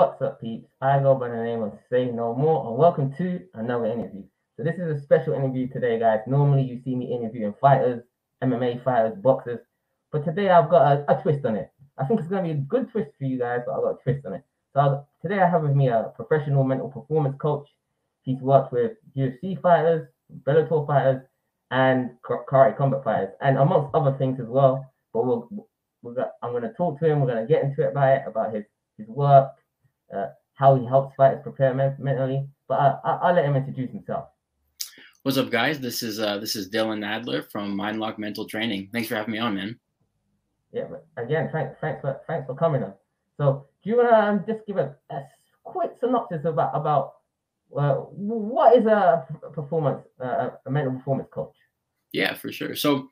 What's up, peeps? I go by the name of Say No More, and welcome to another interview. So this is a special interview today, guys. Normally you see me interviewing fighters, MMA fighters, boxers, but today I've got a, a twist on it. I think it's going to be a good twist for you guys, but I've got a twist on it. So today I have with me a professional mental performance coach. He's worked with UFC fighters, Bellator fighters, and karate combat fighters, and amongst other things as well. But we'll, got, I'm going to talk to him. We're going to get into it about it, about his his work, uh, how he helps fighters prepare mentally. But I, will let him introduce himself. What's up, guys? This is uh, this is Dylan Adler from Mindlock Mental Training. Thanks for having me on, man. Yeah, again, thanks, thanks for thanks for coming on. So, do you want to um, just give a, a, quick synopsis about about uh, what is a performance uh, a mental performance coach? Yeah, for sure. So,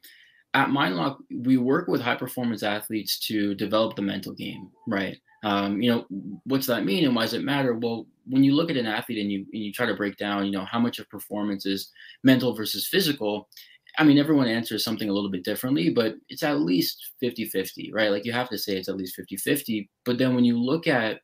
at Mindlock, we work with high performance athletes to develop the mental game, right? Um, you know, what's that mean and why does it matter? Well, when you look at an athlete and you and you try to break down, you know, how much of performance is mental versus physical, I mean, everyone answers something a little bit differently, but it's at least 50-50, right? Like you have to say it's at least 50-50. But then when you look at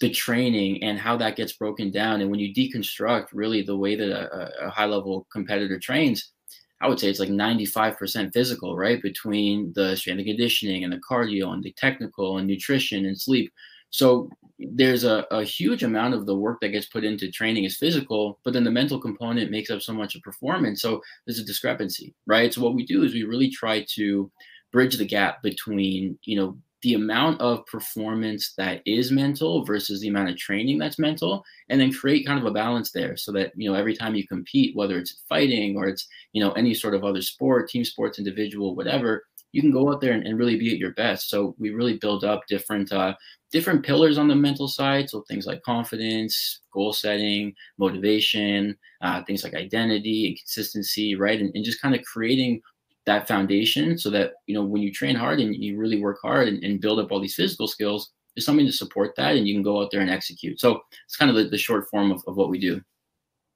the training and how that gets broken down, and when you deconstruct really the way that a, a high level competitor trains, I would say it's like 95% physical, right? Between the strength and conditioning and the cardio and the technical and nutrition and sleep. So there's a, a huge amount of the work that gets put into training is physical, but then the mental component makes up so much of performance. So there's a discrepancy, right? So what we do is we really try to bridge the gap between, you know, the amount of performance that is mental versus the amount of training that's mental and then create kind of a balance there so that you know every time you compete whether it's fighting or it's you know any sort of other sport team sports individual whatever you can go out there and, and really be at your best. So we really build up different uh, different pillars on the mental side. So things like confidence goal setting motivation uh, things like identity and consistency right? And, and just kind of creating that foundation so that you know when you train hard and you really work hard and, and build up all these physical skills there's something to support that and you can go out there and execute. So it's kind of the, the short form of, of what we do.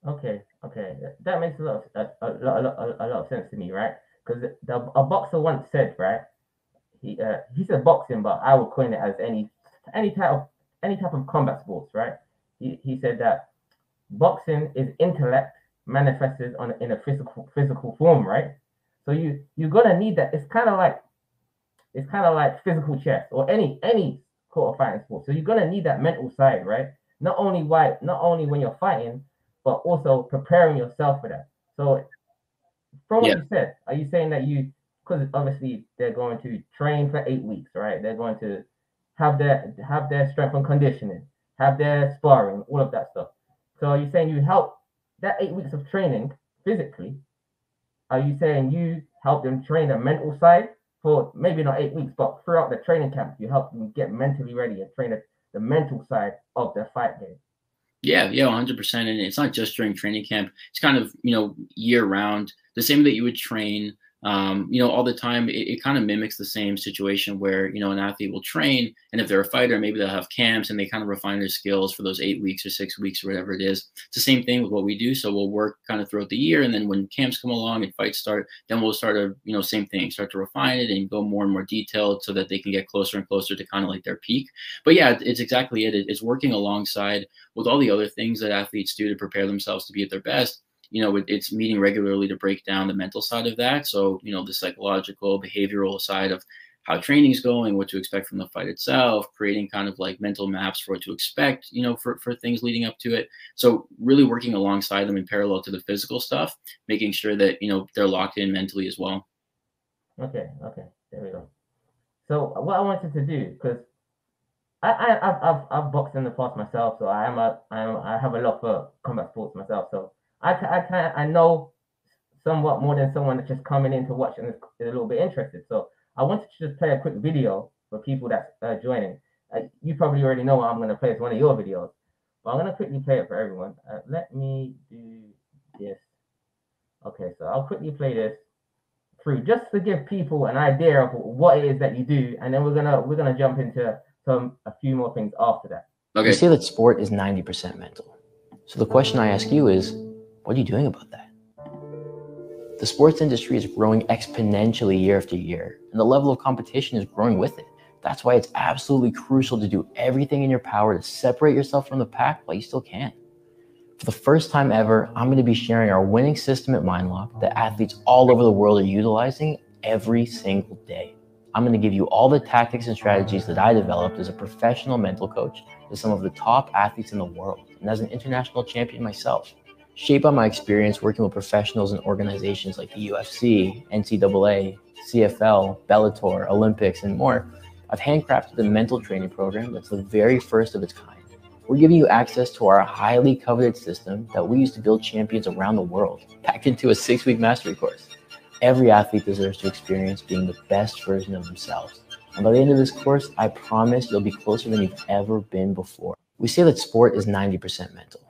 Okay okay. That makes a lot of, a, a, a, a, a lot of sense to me right? Because a boxer once said right he uh, he said boxing but i would coin it as any any type of any type of combat sports right? He, he said that boxing is intellect manifested on in a physical physical form right so you you're gonna need that. It's kind of like it's kind of like physical chess or any any sort of fighting sport. So you're gonna need that mental side, right? Not only why not only when you're fighting, but also preparing yourself for that. So from what you said, are you saying that you because obviously they're going to train for eight weeks, right? They're going to have their have their strength and conditioning, have their sparring, all of that stuff. So are you saying you help that eight weeks of training physically are you saying you help them train the mental side for maybe not eight weeks, but throughout the training camp, you help them get mentally ready and train the, the mental side of their fight game? Yeah, yeah, 100%. And it's not just during training camp. It's kind of, you know, year round, the same that you would train um, you know, all the time, it, it kind of mimics the same situation where, you know, an athlete will train and if they're a fighter, maybe they'll have camps and they kind of refine their skills for those eight weeks or six weeks or whatever it is. It's the same thing with what we do. So we'll work kind of throughout the year. And then when camps come along and fights start, then we'll start to, you know, same thing, start to refine it and go more and more detailed so that they can get closer and closer to kind of like their peak. But yeah, it's exactly it. It's working alongside with all the other things that athletes do to prepare themselves to be at their best you know, it's meeting regularly to break down the mental side of that. So, you know, the psychological, behavioral side of how training is going, what to expect from the fight itself, creating kind of like mental maps for what to expect, you know, for, for things leading up to it. So really working alongside them in parallel to the physical stuff, making sure that, you know, they're locked in mentally as well. Okay. Okay. There we go. So what I wanted to do, because I, I, I've, I've, I've boxed in the past myself, so I am a, I am, I have a lot for combat sports myself. So I, I kind I know somewhat more than someone that's just coming in to watch and is, is a little bit interested. So I wanted to just play a quick video for people that's uh, joining. Uh, you probably already know what I'm going to play. It's one of your videos, but I'm going to quickly play it for everyone. Uh, let me do this. Okay, so I'll quickly play this through just to give people an idea of what it is that you do, and then we're gonna we're gonna jump into some a few more things after that. Okay. You say that sport is 90% mental. So the question I ask you is what are you doing about that? The sports industry is growing exponentially year after year, and the level of competition is growing with it. That's why it's absolutely crucial to do everything in your power to separate yourself from the pack while you still can. For the first time ever, I'm going to be sharing our winning system at MindLock that athletes all over the world are utilizing every single day. I'm going to give you all the tactics and strategies that I developed as a professional mental coach to some of the top athletes in the world and as an international champion myself. Shaped by my experience working with professionals and organizations like the UFC, NCAA, CFL, Bellator, Olympics, and more, I've handcrafted a mental training program that's the very first of its kind. We're giving you access to our highly coveted system that we use to build champions around the world, packed into a six week mastery course. Every athlete deserves to experience being the best version of themselves. And by the end of this course, I promise you'll be closer than you've ever been before. We say that sport is 90% mental.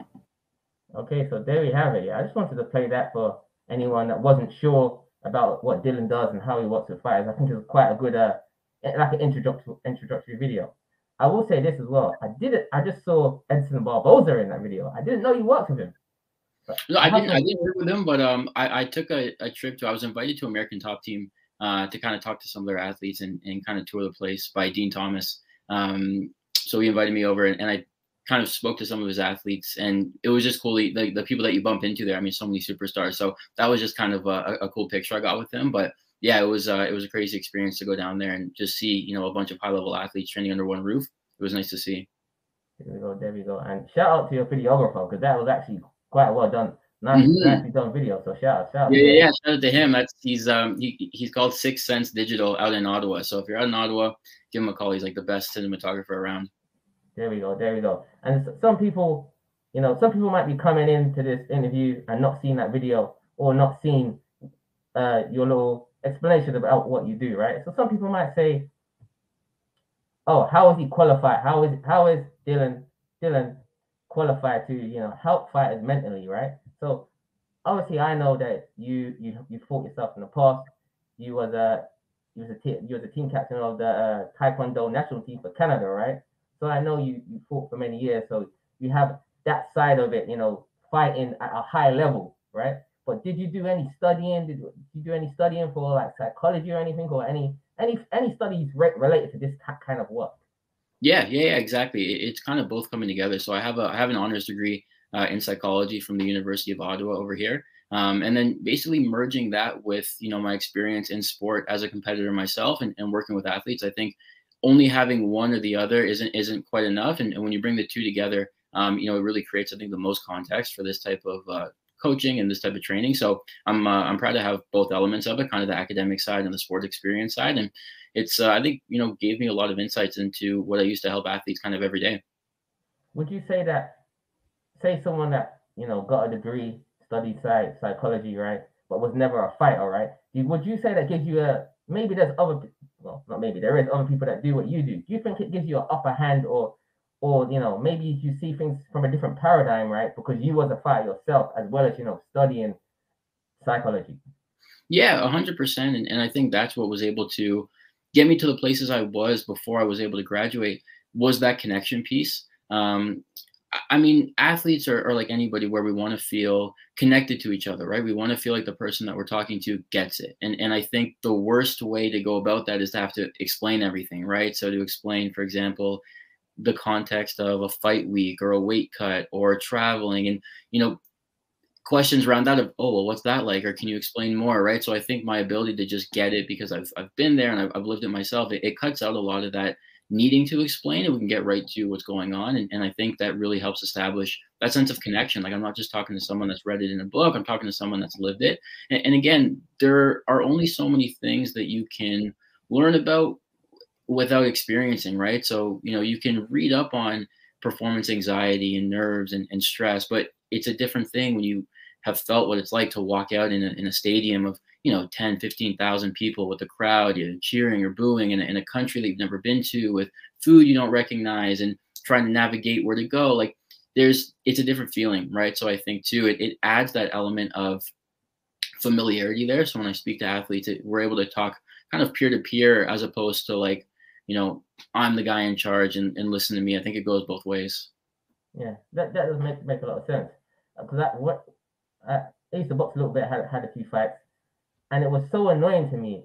Okay, so there we have it. Yeah, I just wanted to play that for anyone that wasn't sure about what Dylan does and how he works with fighters. I think it was quite a good, uh, like an introductory introductory video. I will say this as well. I did it. I just saw Edson Barboza in that video. I didn't know you worked with him. No, I didn't. I didn't work with him, but um, I, I took a, a trip to. I was invited to American Top Team uh, to kind of talk to some of their athletes and, and kind of tour the place by Din Thomas. Um, so he invited me over, and, and I kind of spoke to some of his athletes, and it was just cool. The, the people that you bump into there. I mean, so many superstars. So that was just kind of a, a cool picture I got with them. But yeah, it was uh, it was a crazy experience to go down there and just see you know a bunch of high level athletes training under one roof. It was nice to see. There we go. There we go. And shout out to your videographer because that was actually quite well done. Nice, mm-hmm. nicely done video. So shout out, shout out. Yeah, yeah, yeah, shout out to him. That's he's um he, he's called Six Sense Digital out in Ottawa. So if you're out in Ottawa, give him a call. He's like the best cinematographer around. There we go. There we go. And some people, you know, some people might be coming into this interview and not seeing that video or not seeing uh, your little explanation about what you do, right? So some people might say, "Oh, how is he qualified? How is how is Dylan Dylan qualified to you know help fighters mentally, right?" So obviously, I know that you you you fought yourself in the past. You was a you was a te- you was a team captain of the uh, Taekwondo national team for Canada, right? So I know you you fought for many years, so you have that side of it, you know, fighting at a high level, right? But did you do any studying? Did, did you do any studying for like psychology or anything, or any any any studies re- related to this kind of work? Yeah, yeah, yeah, exactly. It's kind of both coming together. So I have a I have an honors degree uh, in psychology from the University of Ottawa over here, um, and then basically merging that with you know my experience in sport as a competitor myself and, and working with athletes. I think only having one or the other isn't isn't quite enough. And, and when you bring the two together, um, you know, it really creates, I think, the most context for this type of uh, coaching and this type of training. So I'm uh, I'm proud to have both elements of it, kind of the academic side and the sports experience side. And it's uh, I think you know gave me a lot of insights into what I used to help athletes kind of every day. Would you say that, say someone that you know got a degree, studied psych, psychology, right, but was never a fighter, right? Would you say that gives you a maybe there's other well, not maybe there is other people that do what you do. Do you think it gives you an upper hand, or, or you know, maybe you see things from a different paradigm, right? Because you was a fighter yourself, as well as you know, studying psychology. Yeah, hundred percent, and I think that's what was able to get me to the places I was before I was able to graduate was that connection piece. Um, I mean, athletes are, are, like anybody where we want to feel connected to each other, right? We want to feel like the person that we're talking to gets it. And, and I think the worst way to go about that is to have to explain everything, right? So to explain, for example, the context of a fight week or a weight cut or traveling and, you know, questions around that of, oh, well, what's that like? Or can you explain more, right? So I think my ability to just get it because I've, I've been there and I've, I've lived it myself, it, it cuts out a lot of that needing to explain it. we can get right to what's going on and, and i think that really helps establish that sense of connection like i'm not just talking to someone that's read it in a book i'm talking to someone that's lived it and, and again there are only so many things that you can learn about without experiencing right so you know you can read up on performance anxiety and nerves and, and stress but it's a different thing when you have felt what it's like to walk out in a, in a stadium of you know 10 15,000 people with a crowd you know, cheering or booing in a, in a country that you've never been to with food you don't recognize and trying to navigate where to go like there's it's a different feeling right? So i think too it, it adds that element of familiarity there. So when i speak to athletes it, we're able to talk kind of peer to peer as opposed to like you know i'm the guy in charge and, and listen to me. I think it goes both ways. Yeah that, that does make, make a lot of sense. Because uh, that what I used to box a little bit had, had a few fights and it was so annoying to me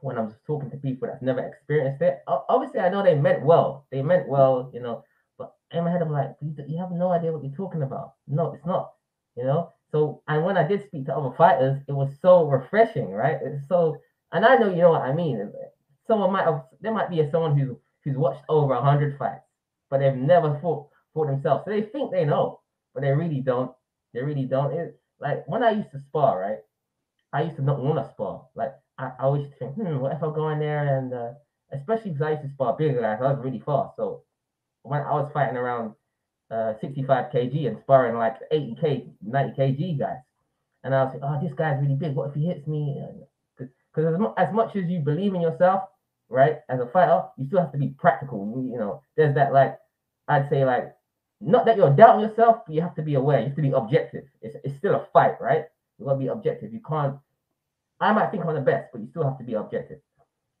when I'm talking to people that's never experienced it. Obviously, I know they meant well. They meant well, you know. But in my head, I'm like, you have no idea what you're talking about. No, it's not. You know. So, and when I did speak to other fighters, it was so refreshing, right? It's so, and I know you know what I mean. Someone might have, there might be someone who who's watched over a hundred fights, but they've never fought for themselves. So they think they know, but they really don't. They really don't. It, like when I used to spar, right? I used to not want to spar. Like I, I always think, hmm, what if I go in there and uh, especially because I used to spar bigger guys, I was really fast. So when I was fighting around uh, 65 kg and sparring like 80 k, 90 kg guys, and I was like, oh, this guy's really big. What if he hits me? Because as, mu- as much as you believe in yourself, right, as a fighter, you still have to be practical. You know, there's that like, I'd say like, not that you're doubting yourself, but you have to be aware. You have to be objective. It's, it's still a fight, right? You gotta be objective. You can't I might think I'm the best, but you still have to be objective.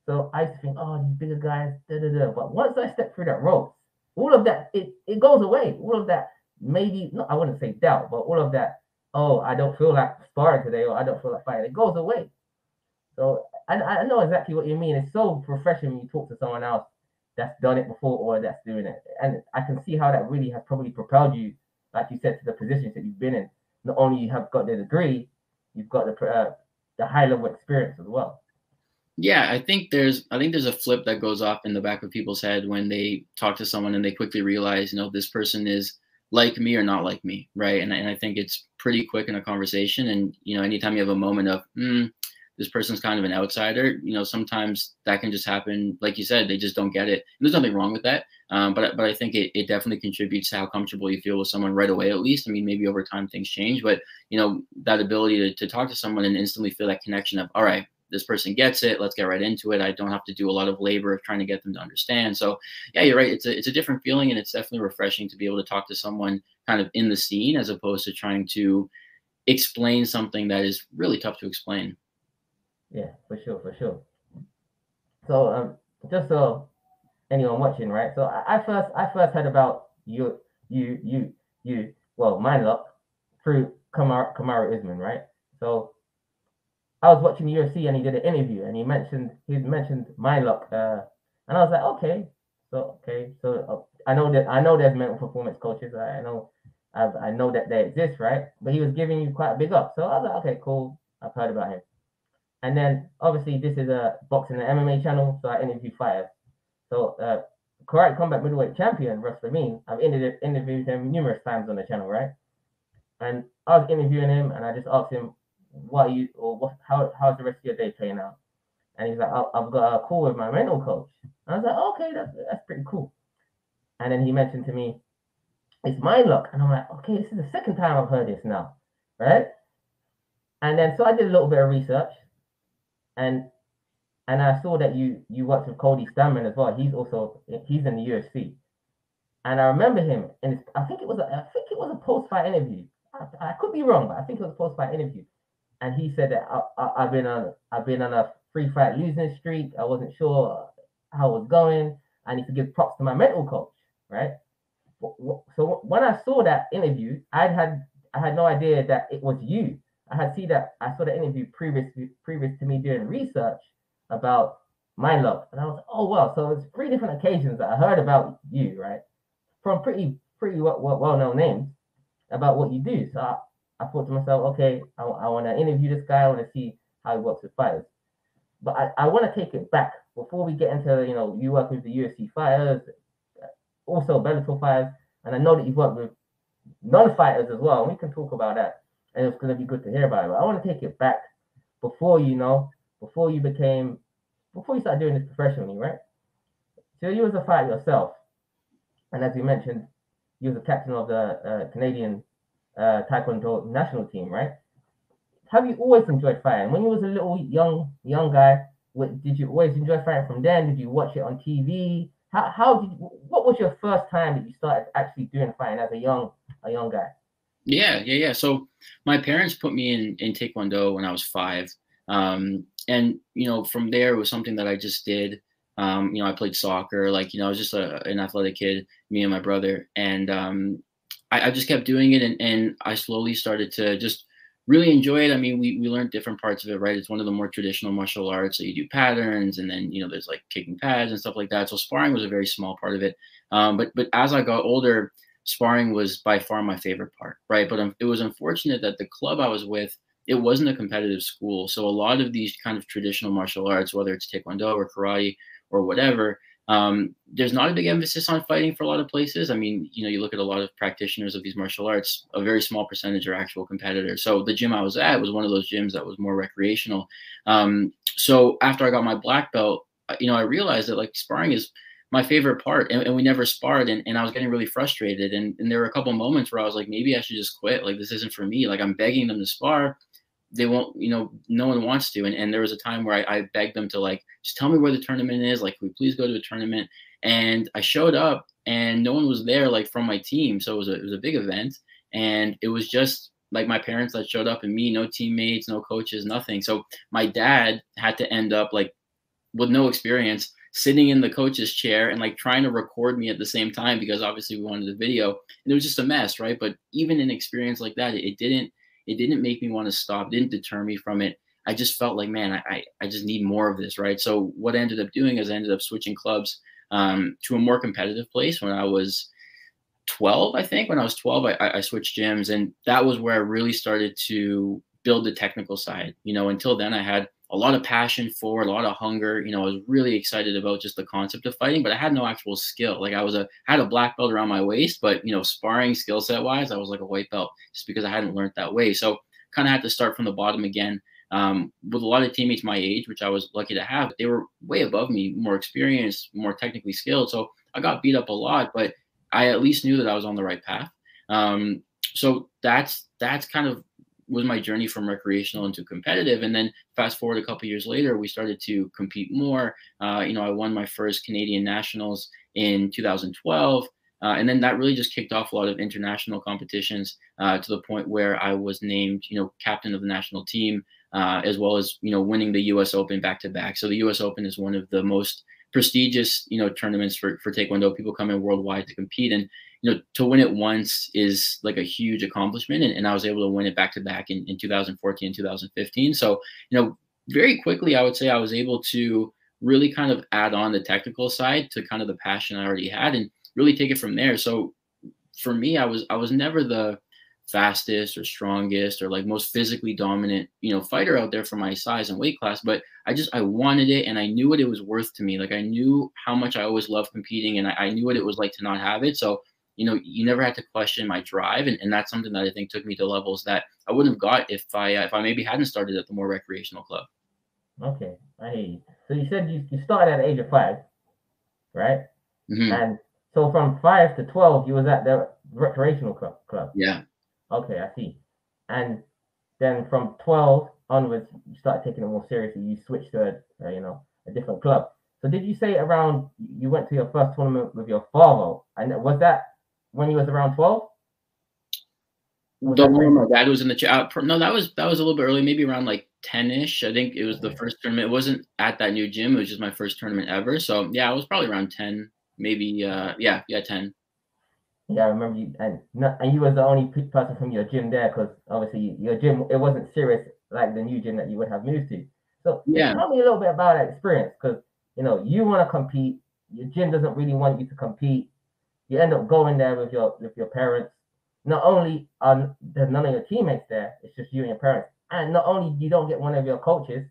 So I used to think, oh, these bigger guys, da da da. But once I step through that rope, all of that it, it goes away. All of that maybe no, I wouldn't say doubt, but all of that, oh, I don't feel like sparring today, or I don't feel like fighting, it goes away. So I, I know exactly what you mean. It's so refreshing when you talk to someone else that's done it before or that's doing it. And I can see how that really has probably propelled you, like you said, to the positions that you've been in. Not only you have got the degree, you've got the uh, the high level experience as well. Yeah, I think there's I think there's a flip that goes off in the back of people's head when they talk to someone and they quickly realize, you know, this person is like me or not like me, right? And, and I think it's pretty quick in a conversation. And you know, anytime you have a moment of, mm, this person's kind of an outsider, you know, sometimes that can just happen. Like you said, they just don't get it. And there's nothing wrong with that. Um, but but I think it, it definitely contributes to how comfortable you feel with someone right away. At least, I mean, maybe over time things change, but you know, that ability to, to talk to someone and instantly feel that connection of, all right, this person gets it. Let's get right into it. I don't have to do a lot of labor of trying to get them to understand. So yeah, you're right. It's a it's a different feeling, and it's definitely refreshing to be able to talk to someone kind of in the scene as opposed to trying to explain something that is really tough to explain. Yeah, for sure, for sure. So um, just so anyone watching, right? So I, I first I first heard about you you you you well MindLock through Kamara Kamaru Usman, right? So I was watching the UFC and he did an interview and he mentioned he mentioned MindLock, uh, and I was like, okay, so okay, so uh, I know that I know there's mental performance coaches. I, I know I've, I know that they exist, right? But he was giving you quite a big up, so I was like, okay, cool. I've heard about him. And then obviously this is a boxing and MMA channel, so I interview fighters. So uh, Karate Combat middleweight champion Ross Levine, I've interviewed, him numerous times on the channel, right? And I was interviewing him, and I just asked him, "What you or what? How how's the rest of your day playing out?" And he's like, "I've got a call with my mental coach." And I was like, "Okay, that's that's pretty cool." And then he mentioned to me, "It's MindLock," and I'm like, "Okay, this is the second time I've heard this now, right?" And then so I did a little bit of research, and and I saw that you you worked with Cody Stamann as well. He's also he's in the UFC, and I remember him, and I think it was a I think it was a post fight interview. I, I, could be wrong, but I think it was a post fight interview, and he said that I, have been on I've been on a free fight losing streak. I wasn't sure how it was going. I need to give props to my mental coach, right? So when I saw that interview, I had I had no idea that it was you I had seen that I saw the interview previous previous to me doing research about my love, and I was oh well. So it's three different occasions that I heard about you, right, from pretty pretty well, well known names about what you do. So I, I thought to myself, okay, I, I want to interview this guy. I want to see how he works with fighters. But I, I want to take it back before we get into you know you work with the UFC fighters, also Bellator fighters, and I know that you've worked with non-fighters as well. We can talk about that and it's to be good to hear about it. But I want to take it back before you know, before you became, before you started doing this professionally, right? So you was a fighter yourself, and as you mentioned, you was a captain of the uh, Canadian uh, Taekwondo national team, right? Have you always enjoyed fighting? When you was a little young young guy, what, did you always enjoy fighting from then? Did you watch it on TV? How, how did what was your first time that you started actually doing fighting as a young a young guy? Yeah, yeah, yeah. So my parents put me in in Taekwondo when I was five, um, and you know from there it was something that I just did. Um, you know, I played soccer, like you know, I was just a, an athletic kid, me and my brother, and um, I, I, just kept doing it, and, and I slowly started to just really enjoy it. I mean, we we learned different parts of it, right? It's one of the more traditional martial arts. So you do patterns, and then you know there's like kicking pads and stuff like that. So sparring was a very small part of it. Um, but but as I got older, sparring was by far my favorite part, right? But um, it was unfortunate that the club I was with it wasn't a competitive school. So a lot of these kind of traditional martial arts, whether it's taekwondo or karate or whatever, um, there's not a big emphasis on fighting for a lot of places. I mean, you know, you look at a lot of practitioners of these martial arts, a very small percentage are actual competitors. So the gym I was at was one of those gyms that was more recreational. Um, so after I got my black belt, you know, I realized that like sparring is my favorite part and, and we never sparred and, and I was getting really frustrated. And, and there were a couple moments where I was like, maybe I should just quit. Like, this isn't for me. Like I'm begging them to spar they won't, you know, no one wants to. And, and there was a time where I, I begged them to like, just tell me where the tournament is. Like, we please go to a tournament? And I showed up and no one was there like from my team. So it was a, it was a big event. And it was just like my parents that showed up and me, no teammates, no coaches, nothing. So my dad had to end up like with no experience sitting in the coach's chair and like trying to record me at the same time because obviously we wanted the video and it was just a mess right but even an experience like that it, didn't it didn't make me want to stop, didn't deter me from it. I just felt like, man, I, I just need more of this, right? So what I ended up doing is I ended up switching clubs um, to a more competitive place when I was 12, I think. When I was 12, I, I switched gyms, and that was where I really started to build the technical side. You know, until then, I had a lot of passion for, a lot of hunger. You know, I was really excited about just the concept of fighting, but I had no actual skill. Like I was a had a black belt around my waist, but you know, sparring skill set wise, I was like a white belt just because I hadn't learned that way. So kind of had to start from the bottom again. Um, with a lot of teammates my age, which I was lucky to have, they were way above me, more experienced, more technically skilled. So I got beat up a lot, but I at least knew that I was on the right path. Um, so that's that's kind of was my journey from recreational into competitive. And then fast forward a couple years later, we started to compete more. Uh, you know, I won my first Canadian nationals in 2012. Uh, and then that really just kicked off a lot of international competitions uh, to the point where I was named, you know, captain of the national team, uh, as well as, you know, winning the U.S. Open back to back. So the U.S. Open is one of the most prestigious, you know, tournaments for, for Taekwondo. People come in worldwide to compete. And you know, to win it once is like a huge accomplishment. And, and I was able to win it back to back in, in 2014 and 2015. So, you know, very quickly, I would say I was able to really kind of add on the technical side to kind of the passion I already had and really take it from there. So for me, I was, I was never the fastest or strongest or like most physically dominant, you know, fighter out there for my size and weight class, but I just, I wanted it and I knew what it was worth to me. Like I knew how much I always loved competing and I, I knew what it was like to not have it. So you know, you never had to question my drive, and, and that's something that I think took me to levels that I wouldn't have got if I uh, if I maybe hadn't started at the more recreational club. Okay, I hear you. So you said you, you started at the age of five, right? Mm-hmm. And so from five to twelve, you was at the recreational club. Club. Yeah. Okay, I see. And then from twelve onwards, you started taking it more seriously. You switched to a, you know a different club. So did you say around you went to your first tournament with your father? And was that when you was around 12? The one my dad was in the chat. No, that was that was a little bit early, maybe around like 10-ish. I think it was the first tournament. It wasn't at that new gym, it was just my first tournament ever. So yeah, I was probably around 10, maybe uh yeah, yeah, 10. Yeah, I remember you and not, and you was the only person from your gym there because obviously your gym it wasn't serious like the new gym that you would have moved to. So yeah, tell me a little bit about that experience because you know you want to compete, your gym doesn't really want you to compete you end up going there with your with your parents. Not only are there's none of your teammates there, it's just you and your parents. And not only you don't get one of your coaches,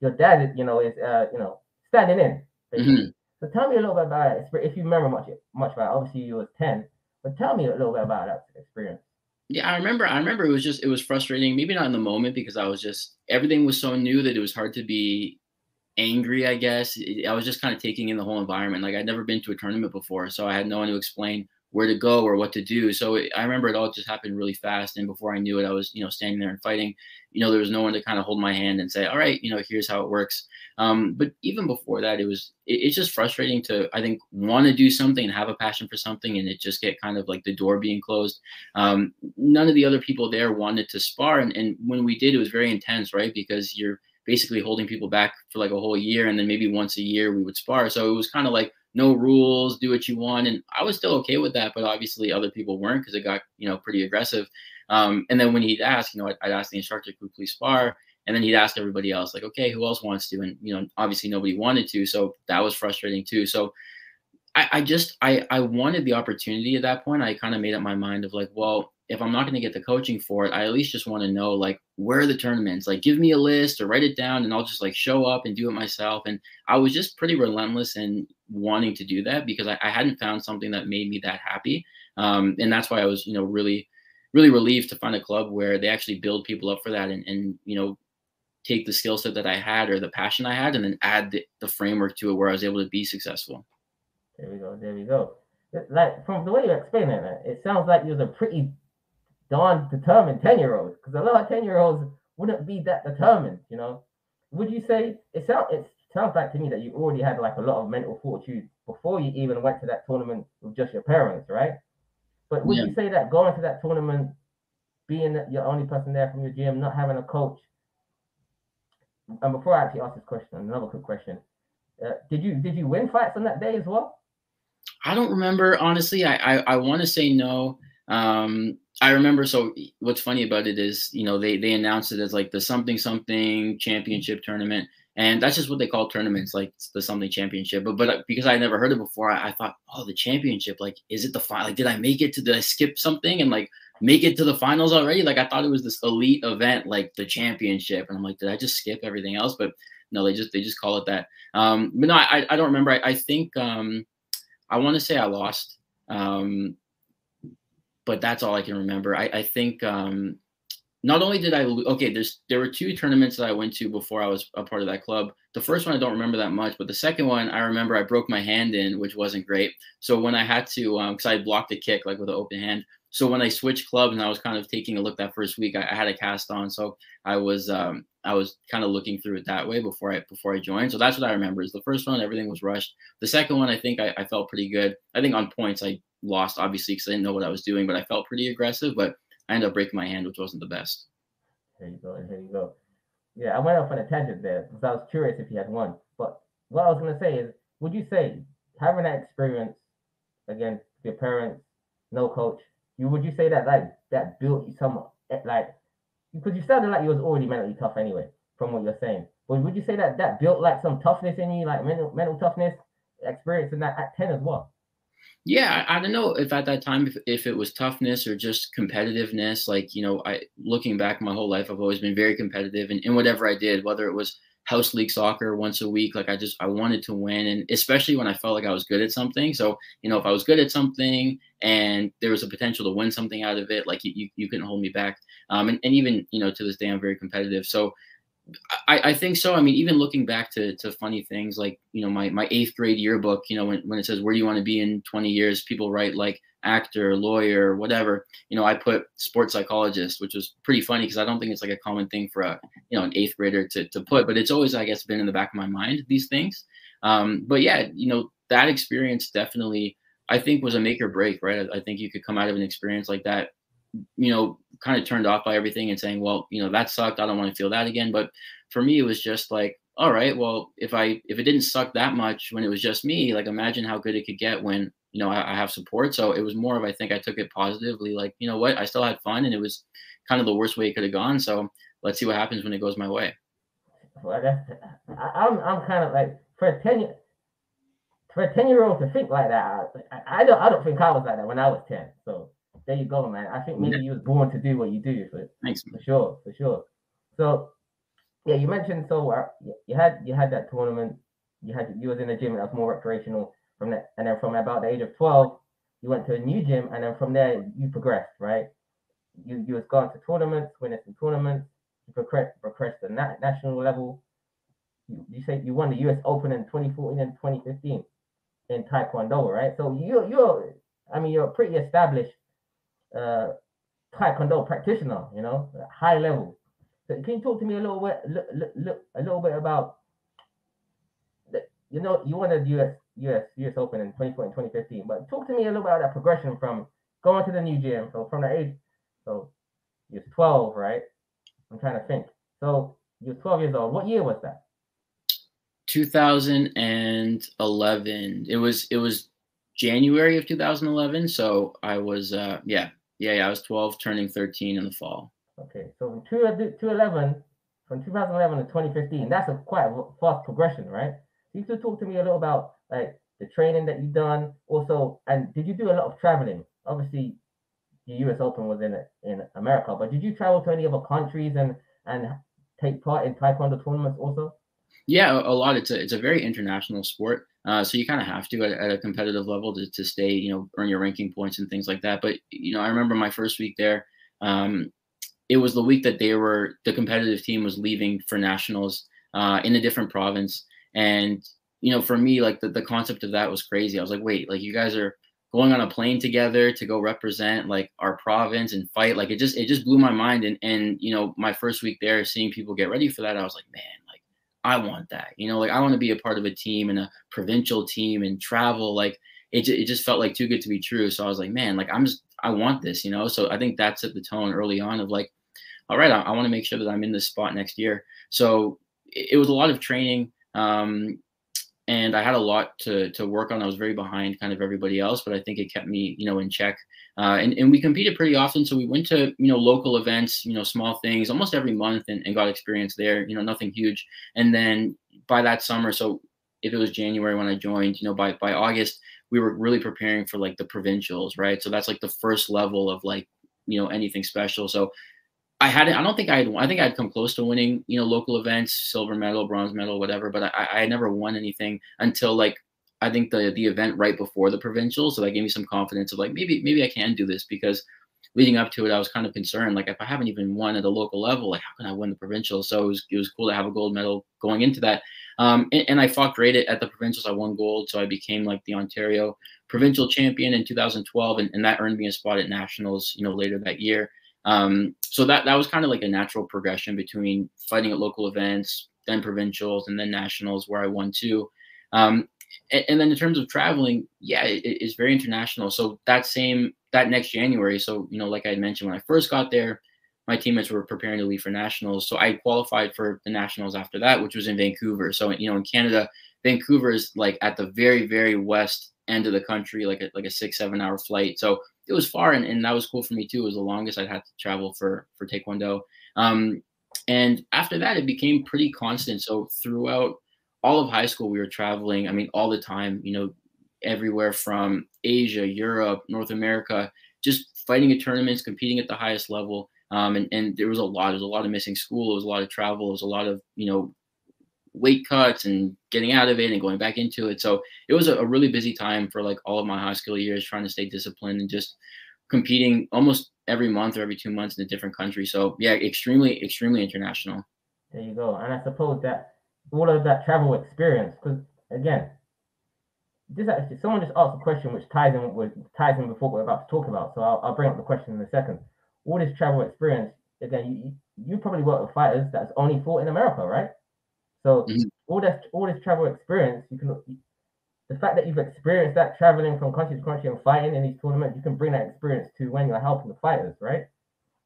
your dad, you know, is uh, you know, standing in. Mm-hmm. So tell me a little bit about it. If you remember much much about it. Obviously you were 10, but tell me a little bit about that experience. Yeah, I remember. I remember it was just it was frustrating. Maybe not in the moment because I was just everything was so new that it was hard to be angry, I guess. I was just kind of taking in the whole environment. Like I'd never been to a tournament before, so I had no one to explain where to go or what to do. So I remember it all just happened really fast. And before I knew it, I was, you know, standing there and fighting. You know, there was no one to kind of hold my hand and say, all right, you know, here's how it works. Um, but even before that, it was, it, it's just frustrating to, I think, want to do something and have a passion for something and it just get kind of like the door being closed. Um, none of the other people there wanted to spar. And, and when we did, it was very intense, right? Because you're, basically holding people back for like a whole year and then maybe once a year we would spar so it was kind of like no rules do what you want and i was still okay with that but obviously other people weren't because it got you know pretty aggressive Um, and then when he'd ask, you know, I'd, I'd ask the instructor, could please spar? And then he'd ask everybody else, like, okay, who else wants to? And, you know, obviously nobody wanted to. So that was frustrating too. So I, I just, I, I wanted the opportunity at that point. I kind of made up my mind of like, well, if I'm not going to get the coaching for it, I at least just want to know like where are the tournaments? Like give me a list or write it down and I'll just like show up and do it myself. And I was just pretty relentless in wanting to do that because I, I hadn't found something that made me that happy. Um, and that's why I was, you know, really, really relieved to find a club where they actually build people up for that and, and you know, take the skill set that I had or the passion I had and then add the, the framework to it where I was able to be successful. There we go. There we go. Like from the way you explain it, it sounds like you're a pretty darn determined 10 year olds because a lot of 10 year olds wouldn't be that determined, you know. Would you say it sounds it sounds like to me that you already had like a lot of mental fortitude before you even went to that tournament with just your parents, right? But would yeah. you say that going to that tournament, being your only person there from your gym, not having a coach, and before I actually ask this question, another quick question: uh, Did you did you win fights on that day as well? I don't remember honestly. I I, I want to say no. Um, I remember. So what's funny about it is, you know, they they announced it as like the something something championship tournament, and that's just what they call tournaments, like the something championship. But but uh, because I never heard it before, I, I thought, oh, the championship, like, is it the final? Like, did I make it to? Did I skip something and like make it to the finals already? Like, I thought it was this elite event, like the championship, and I'm like, did I just skip everything else? But no, they just they just call it that. Um, but no, I I don't remember. I, I think um, I want to say I lost. Um, but that's all I can remember. I, I think um, not only did I okay, there's there were two tournaments that I went to before I was a part of that club. The first one I don't remember that much, but the second one I remember I broke my hand in, which wasn't great. So when I had to, because um, I blocked a kick like with an open hand. So when I switched clubs and I was kind of taking a look that first week, I, I had a cast on. So I was um, I was kind of looking through it that way before I before I joined. So that's what I remember. Is the first one everything was rushed. The second one I think I, I felt pretty good. I think on points I lost obviously because I didn't know what I was doing, but I felt pretty aggressive. But I ended up breaking my hand, which wasn't the best. There you go. There you go. Yeah, I went off on a tangent there because I was curious if you had one. But what I was gonna say is, would you say having that experience against your parents, no coach, you would you say that like that built you some eh, like because you sounded like you was already mentally tough anyway from what you're saying. But would you say that that built like some toughness in you, like mental mental toughness, experience in that at ten as well? Yeah, I, don't know if at that time if, if it was toughness or just competitiveness. Like you know, I looking back my whole life, I've always been very competitive in, in whatever I did, whether it was house league soccer once a week. Like I just I wanted to win, and especially when I felt like I was good at something. So you know, if I was good at something and there was a potential to win something out of it, like you you, you couldn't hold me back. Um, and, and even you know to this day, I'm very competitive. So I, I think so. I mean, even looking back to, to funny things like, you know, my, my eighth grade yearbook, you know, when, when it says, where do you want to be in 20 years? People write like actor, lawyer, whatever. You know, I put sports psychologist, which was pretty funny because I don't think it's like a common thing for a, you know, an eighth grader to, to put, but it's always, I guess, been in the back of my mind, these things. Um, but yeah, you know, that experience definitely, I think was a make or break, right? I, I think you could come out of an experience like that you know, kind of turned off by everything and saying, well, you know, that sucked. I don't want to feel that again. But for me, it was just like, all right, well, if I if it didn't suck that much when it was just me, like imagine how good it could get when you know I, I have support. So it was more of I think I took it positively, like you know what, I still had fun, and it was kind of the worst way it could have gone. So let's see what happens when it goes my way. Well, that's, I, am I'm kind of like for a ten for a ten year old to think like that. I, I don't I don't think I was like that when I was ten. So there you go, man. I think maybe yeah. you was born to do what you do, but Thanks, for sure, for sure. So, yeah, you mentioned so uh, you had you had that tournament. You had you was in a gym that was more recreational from that, and then from about the age of twelve, you went to a new gym, and then from there you progressed, right? You you was gone to tournaments, winning some tournaments. You progressed progressed to na- national level. You, you say you won the U.S. Open in 2014 and 2015 in Taekwondo, right? So you you're I mean you're pretty established uh, Taekwondo practitioner, you know, high level. So can you talk to me a little bit, a little bit about, you know, you won the US US US Open in 2014 2015, but talk to me a little about that progression from going to the new gym. So from the age, so you're 12, right? I'm trying to think. So you're 12 years old. What year was that? 2011. It was it was January of 2011. So I was uh yeah Yeah, yeah, I was 12, turning 13 in the fall. Okay, so two two eleven from 2011 to 2015. That's a quite a fast progression, right? You could talk to me a little about like the training that you've done, also, and did you do a lot of traveling? Obviously, the U.S. Open was in in America, but did you travel to any other countries and and take part in taekwondo tournaments also? Yeah, a lot. It's a it's a very international sport, uh, so you kind of have to at, at, a competitive level to, to stay, you know, earn your ranking points and things like that. But you know, I remember my first week there. Um, it was the week that they were the competitive team was leaving for nationals uh, in a different province, and you know, for me, like the, the concept of that was crazy. I was like, wait, like you guys are going on a plane together to go represent like our province and fight like it just it just blew my mind and and you know my first week there seeing people get ready for that i was like man i want that you know like i want to be a part of a team and a provincial team and travel like it, it just felt like too good to be true. So i was like man like i'm just i want this you know? So i think that set the tone early on of like all right i, I want to make sure that i'm in this spot next year. So it, it was a lot of training um, and I had a lot to to work on. I was very behind kind of everybody else, but I think it kept me, you know, in check. Uh, and and we competed pretty often, so we went to you know local events, you know, small things almost every month, and, and got experience there. You know, nothing huge. And then by that summer, so if it was January when I joined, you know, by by August we were really preparing for like the provincials, right? So that's like the first level of like you know anything special. So I hadn't. I don't think I had. I think I'd come close to winning, you know, local events, silver medal, bronze medal, whatever. But I, I never won anything until like I think the the event right before the provincial. So that gave me some confidence of like maybe maybe I can do this because leading up to it, I was kind of concerned. Like if I haven't even won at a local level, like how can I win the provincial? So it was it was cool to have a gold medal going into that. Um, and, and, I fought great at, at, the provincials. I won gold, so I became like the Ontario provincial champion in 2012, and, and that earned me a spot at nationals, you know, later that year. Um, so that that was kind of like a natural progression between fighting at local events, then provincials, and then nationals, where I won two. Um, and, and, then in terms of traveling, yeah, it, it's very international. So that same that next January, so you know, like I mentioned when I first got there, my teammates were preparing to leave for nationals. So I qualified for the nationals after that, which was in Vancouver. So you know, in Canada, Vancouver is like at the very very west end of the country, like a, like a six seven hour flight. So it was far and, and that was cool for me too. It was the longest I'd had to travel for for Taekwondo. Um, and after that, it became pretty constant. So throughout all of high school, we were traveling. I mean, all the time. You know, everywhere from Asia, Europe, North America, just fighting at tournaments, competing at the highest level. Um, and, and there was a lot. There was a lot of missing school. There was a lot of travel. There was a lot of you know weight cuts and getting out of it and going back into it. So it was a, a, really busy time for like all of my high school years, trying to stay disciplined and just competing almost every month or every two months in a different country. So yeah, extremely, extremely international. There you go. And I suppose that all of that travel experience, because again, this uh, actually someone just asked a question which ties in with ties in with what we're about to talk about. So I'll, I'll bring up the question in a second. All this travel experience, again, you, you probably work with fighters that's only fought in America, right? So mm-hmm. all that all this travel experience, you can the fact that you've experienced that traveling from country to country and fighting in these tournaments, you can bring that experience to when you're helping the fighters, right?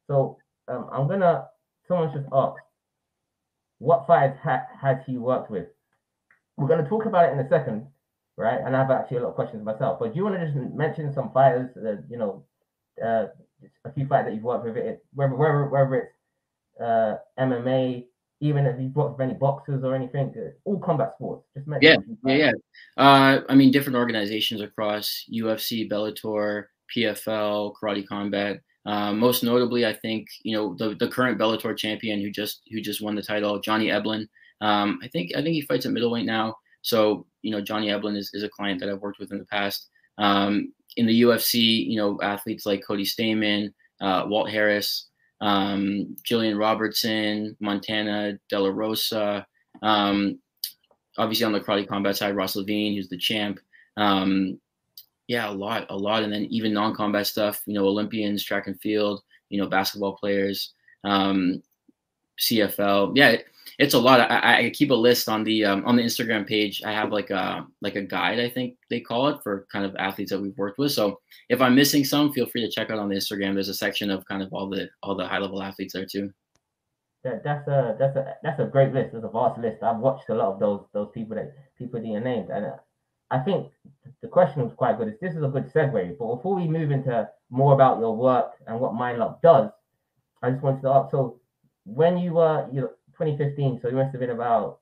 So um, I'm gonna someone just asked, what fighters ha- has he worked with? We're gonna talk about it in a second, right? And I have actually a lot of questions myself. But do you want to just mention some fighters that you know, uh, a few fighters that you've worked with, it whether whether whether it's uh, MMA, even if you've worked with any boxers or anything, uh, all combat sports. Just yeah, yeah, yeah. Uh, I mean, different organizations across UFC, Bellator, PFL, Karate Combat. Uh, most notably, I think you know the, the current Bellator champion who just who just won the title, Johnny Eblen. Um, I think I think he fights at middleweight now. So you know Johnny Eblen is, is a client that I've worked with in the past. Um, in the UFC, you know athletes like Cody Stamann, uh, Walt Harris, um, Jillian Robertson, Montana De La Rosa. Um, obviously on the karate combat side, Ross Levine, who's the champ. Um, yeah, a lot, a lot, and then even non-combat stuff. You know, Olympians, track and field. You know, basketball players, um, CFL. Yeah, it's a lot. I, I keep a list on the um, on the Instagram page. I have like a like a guide, I think they call it, for kind of athletes that we've worked with. So if I'm missing some, feel free to check out on the Instagram. There's a section of kind of all the all the high level athletes there too. That, that's a that's a that's a great list. It's a vast list. I've watched a lot of those those people that people that you named, and uh, I think the question was quite good. This is a good segue. But before we move into more about your work and what MindLock does, I just wanted to ask. So when you were you 2015, so you must have been about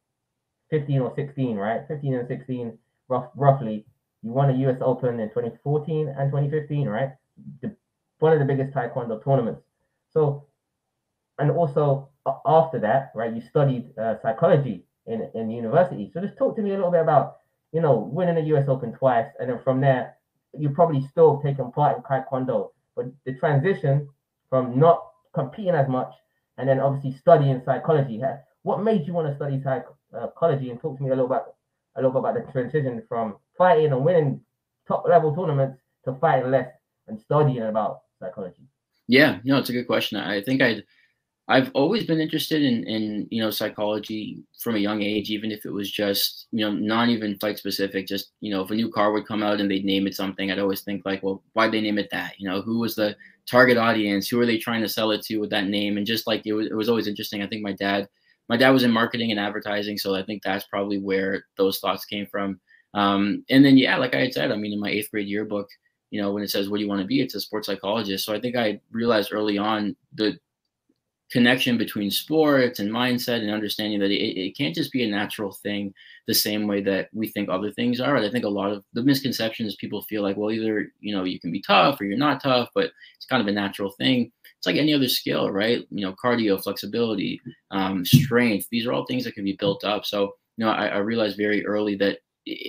15 or 16, right? 15 and 16, rough, roughly. You won a US Open in 2014 and 2015, right? The, one of the biggest Taekwondo tournaments. So, and also after that, right, you studied uh, psychology in, in university. So just talk to me a little bit about, you know, winning the US Open twice, and then from there, you probably still taken part in Taekwondo, but the transition from not competing as much and then obviously studying psychology. What made you want to study uh, psychology? And talk to me a little about a little about the transition from fighting and winning top level tournaments to fighting less and studying about psychology. Yeah, no, it's a good question. I think I'd I've always been interested in in you know psychology from a young age, even if it was just you know not even fight specific. Just you know if a new car would come out and they'd name it something, I'd always think like, well, why'd they name it that? You know, who was the target audience? Who are they trying to sell it to with that name? And just like it was, it was always interesting. I think my dad, my dad was in marketing and advertising, so I think that's probably where those thoughts came from. Um, and then yeah, like I had said, I mean, in my eighth grade yearbook, you know, when it says what do you want to be, it's a sports psychologist. So I think I realized early on the connection between sports and mindset and understanding that it, it can't just be a natural thing the same way that we think other things are. I think a lot of the misconceptions people feel like, well, either you know you can be tough or you're not tough, but it's kind of a natural thing. It's like any other skill, right? You know, cardio, flexibility, um, strength. These are all things that can be built up. So you know, I, I realized very early that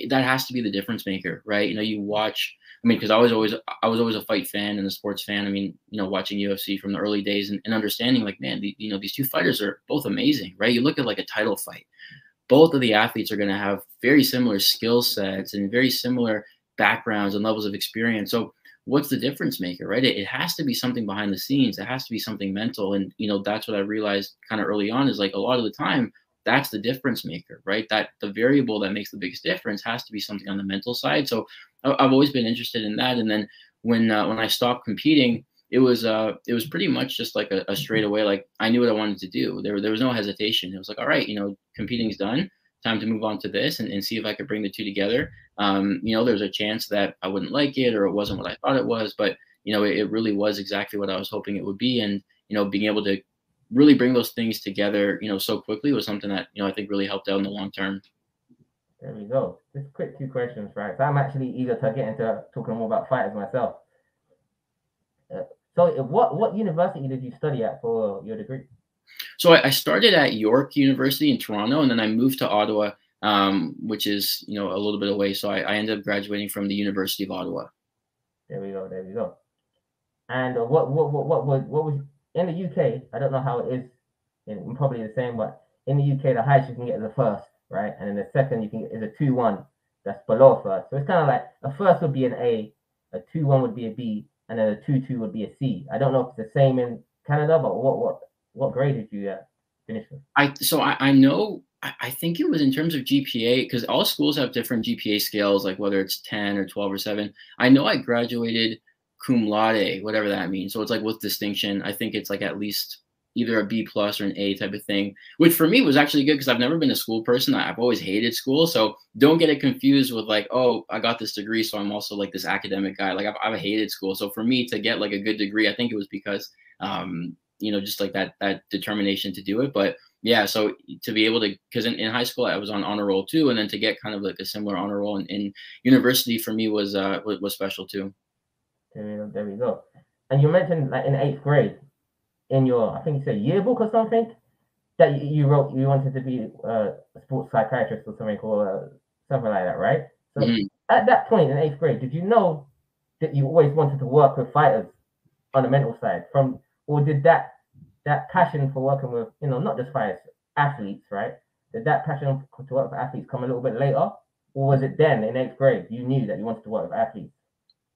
that has to be the difference maker, right? You know, you watch I mean, because I was always I was always a fight fan and a sports fan. I mean, you know, watching UFC from the early days and, and understanding like, man, the, you know, these two fighters are both amazing, right? You look at like a title fight, both of the athletes are going to have very similar skill sets and very similar backgrounds and levels of experience. So, what's the difference maker, right? It, it has to be something behind the scenes. It has to be something mental, and you know, that's what I realized kind of early on is like a lot of the time that's the difference maker, right? That the variable that makes the biggest difference has to be something on the mental side. So I've always been interested in that. And then when uh, when I stopped competing, it was uh it was pretty much just like a, a straight away like I knew what I wanted to do. There there was no hesitation. It was like all right, you know, competing's done. Time to move on to this and, and see if I could bring the two together. Um, you know, there's a chance that I wouldn't like it or it wasn't what I thought it was, but you know, it, it really was exactly what I was hoping it would be. And you know, being able to really bring those things together, you know, so quickly was something that, you know, I think really helped out in the long term. There we go. Just quick two questions, right? So I'm actually eager to get into talking more about fighters myself. Uh, so what what university did you study at for your degree? So I, I started at York University in Toronto, and then I moved to Ottawa, um, which is you know a little bit away. So I, I ended up graduating from the University of Ottawa. There we go. There we go. And what what what what was what was in the UK, I don't know how it is, in, probably the same, but in the UK, the highest you can get is a first, right? And then the second you can get is a 2 1 that's below first. So it's kind of like a first would be an A, a 2 1 would be a B, and then a 2 2 would be a C. I don't know if it's the same in Canada, but what what what grade did you uh, finish with? I so I, I know I think it was in terms of GPA because all schools have different GPA scales, like whether it's 10 or 12 or 7. I know I graduated cum laude, whatever that means. So it's like with distinction. I think it's like at least either a B plus or an A type of thing, which for me was actually good because I've never been a school person. I've always hated school. So don't get it confused with like, oh, I got this degree. So I'm also like this academic guy. Like I've, I've hated school. So for me to get like a good degree, I think it was because, um, you know, just like that, that determination to do it. But yeah, so to be able to, because in, in high school I was on honor roll too, and then to get kind of like a similar honor roll in, in university for me was uh was, was special too. There, there we go. And you mentioned like in eighth grade, in your I think you said yearbook or something, that you wrote you wanted to be uh, a sports psychiatrist or something or uh, something like that, right? So mm-hmm. at that point in eighth grade, did you know that you always wanted to work with fighters on the mental side? From or did that that passion for working with you know not just fighters, athletes, right? Did that passion to work with athletes come a little bit later, or was it then in eighth grade you knew that you wanted to work with athletes?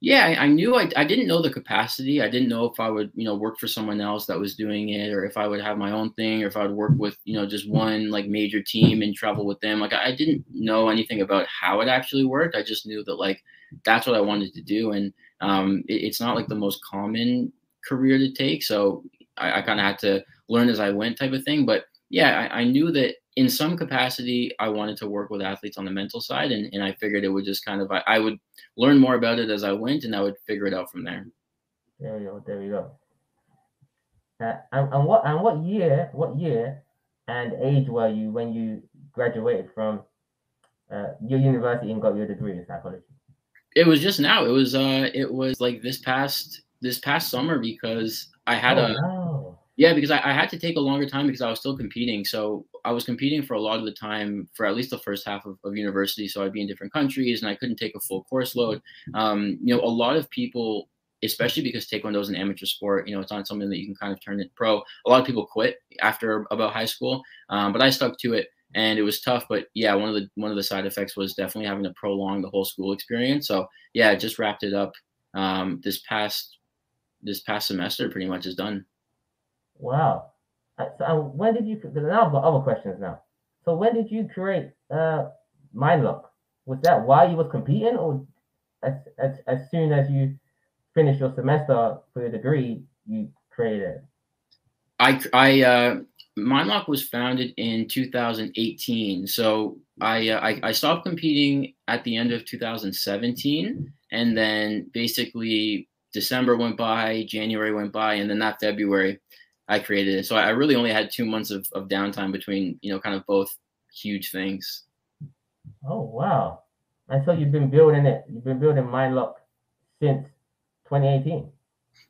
Yeah, I, I knew I, I didn't know the capacity. I didn't know if I would, you know, work for someone else that was doing it or if I would have my own thing or if I would work with, you know, just one like major team and travel with them. Like I didn't know anything about how it actually worked. I just knew that like that's what I wanted to do. And um, it, it's not like the most common career to take. So I, I kind of had to learn as I went type of thing. But yeah, I, I knew that in some capacity, I wanted to work with athletes on the mental side, and, and I figured it would just kind of I, I would learn more about it as I went, and I would figure it out from there. There we go. There we go. Uh, and, and what and what year? What year and age were you when you graduated from uh, your university and got your degree in psychology? It was just now. It was uh, it was like this past this past summer because I had oh, a wow. Yeah because I, I had to take a longer time because I was still competing. So I was competing for a lot of the time for at least the first half of, of university. So I'd be in different countries and I couldn't take a full course load. Um, you know, a lot of people especially because taekwondo is an amateur sport. You know, it's not something that you can kind of turn it pro. A lot of people quit after about high school, um, but I stuck to it, and it was tough. But yeah, one of the one of the side effects was definitely having to prolong the whole school experience. So yeah, just wrapped it up um, this past this past semester. Pretty much is done. Wow. So uh, when did you? Now got other questions now. So when did you create uh, MindLock? Was that while you was competing, or as, as, as soon as you finish your semester for your degree, you created? it? I I uh, MindLock was founded in 2018. So I, uh, I I stopped competing at the end of 2017, and then basically December went by, January went by, and then that February I created it. So I really only had two months of, of downtime between you know kind of both huge things. Oh wow! I thought you've been building it. You've been building MindLock since 2018.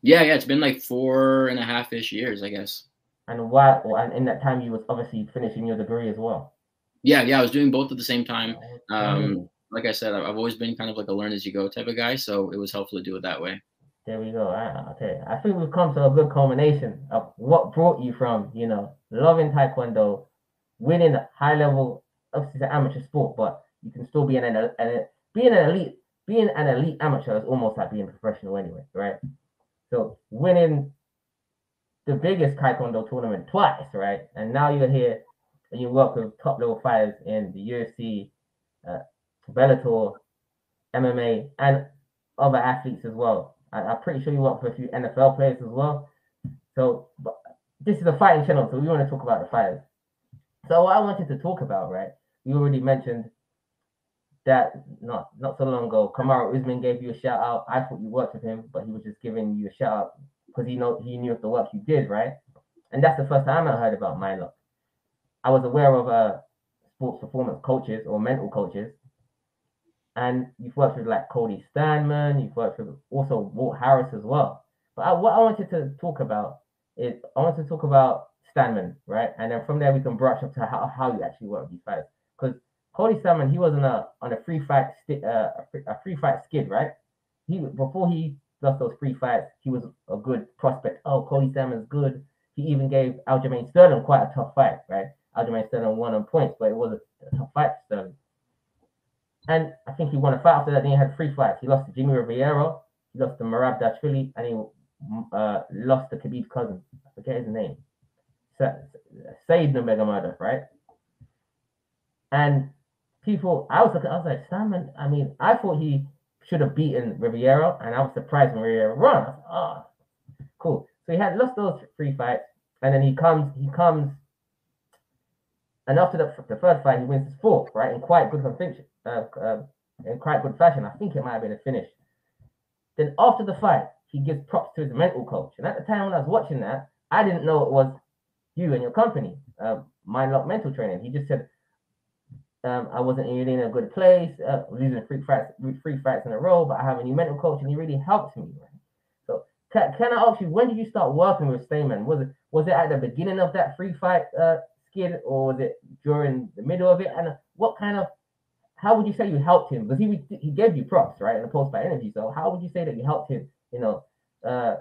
Yeah, yeah, it's been like four and a half ish years, I guess. And why? And in that time, you was obviously finishing your degree as well. Yeah, yeah, I was doing both at the same time. Um, like I said, I've always been kind of like a learn as you go type of guy, so it was helpful to do it that way. There we go. I, okay, I think we've come to a good culmination of what brought you from, you know, loving Taekwondo, winning a high level, obviously it's an amateur sport, but you can still be an, an, an being an elite being an elite amateur is almost like being professional anyway, right? So winning the biggest Taekwondo tournament twice, right? And now you're here and you work with top level fighters in the UFC, uh, Bellator, MMA, and other athletes as well. I, am pretty sure you work for a few NFL players as well. So but this is a fighting channel, so we want to talk about the fighters. So what I wanted to talk about, right? You already mentioned that not not so long ago, Kamaru Usman gave you a shout out. I thought you worked with him, but he was just giving you a shout out because he know he knew of the work you did, right? And that's the first time I heard about MindLock. I was aware of uh, sports performance coaches or mental coaches, and you've worked with like Cody Stamann, you've worked with also Walt Harris as well. But I, what I wanted to talk about is I wanted to talk about Stamann, right? And then from there we can brush up to how, how you actually work with these fights. Because Cody Stamann, he was on a on a free fight st- uh, a free fight skid, right? He before he lost those free fights, he was a good prospect. Oh, Cody Stamann's good. He even gave Aljamain Sterling quite a tough fight, right? Aljamain Sterling won on points, but it was a, a tough fight for Sterling. And I think he won a fight after that. Then he had three fights. He lost to Jimmy Rivera, he lost to Merab Dvalishvili, and he uh, lost to Khabib's cousin. I forget his name. Said Nurmagomedov, right? And people, I was looking, I was like, Simon, I mean, I thought he should have beaten Rivera, and I was surprised when Rivera won. I was like, oh, cool. So he had lost those three fights, and then he comes, he comes, and after the, the third fight, he wins his fourth, right, in quite good conviction, uh, uh, in quite good fashion. I think it might have been a finish. Then after the fight, he gives props to his mental coach, and at the time when I was watching that, I didn't know it was you and your company, uh, MindLock Mental Training. He just said, um, I wasn't really in a good place, uh, losing three fights, three fights in a row, but I have a new mental coach, and he really helped me. So, can, can I ask you, when did you start working with Stamann? Was it was it at the beginning of that free fight uh, skid, or was it during the middle of it? And what kind of, how would you say you helped him? Because he he gave you props, right, in the post fight interview. So, how would you say that you helped him? You know, uh,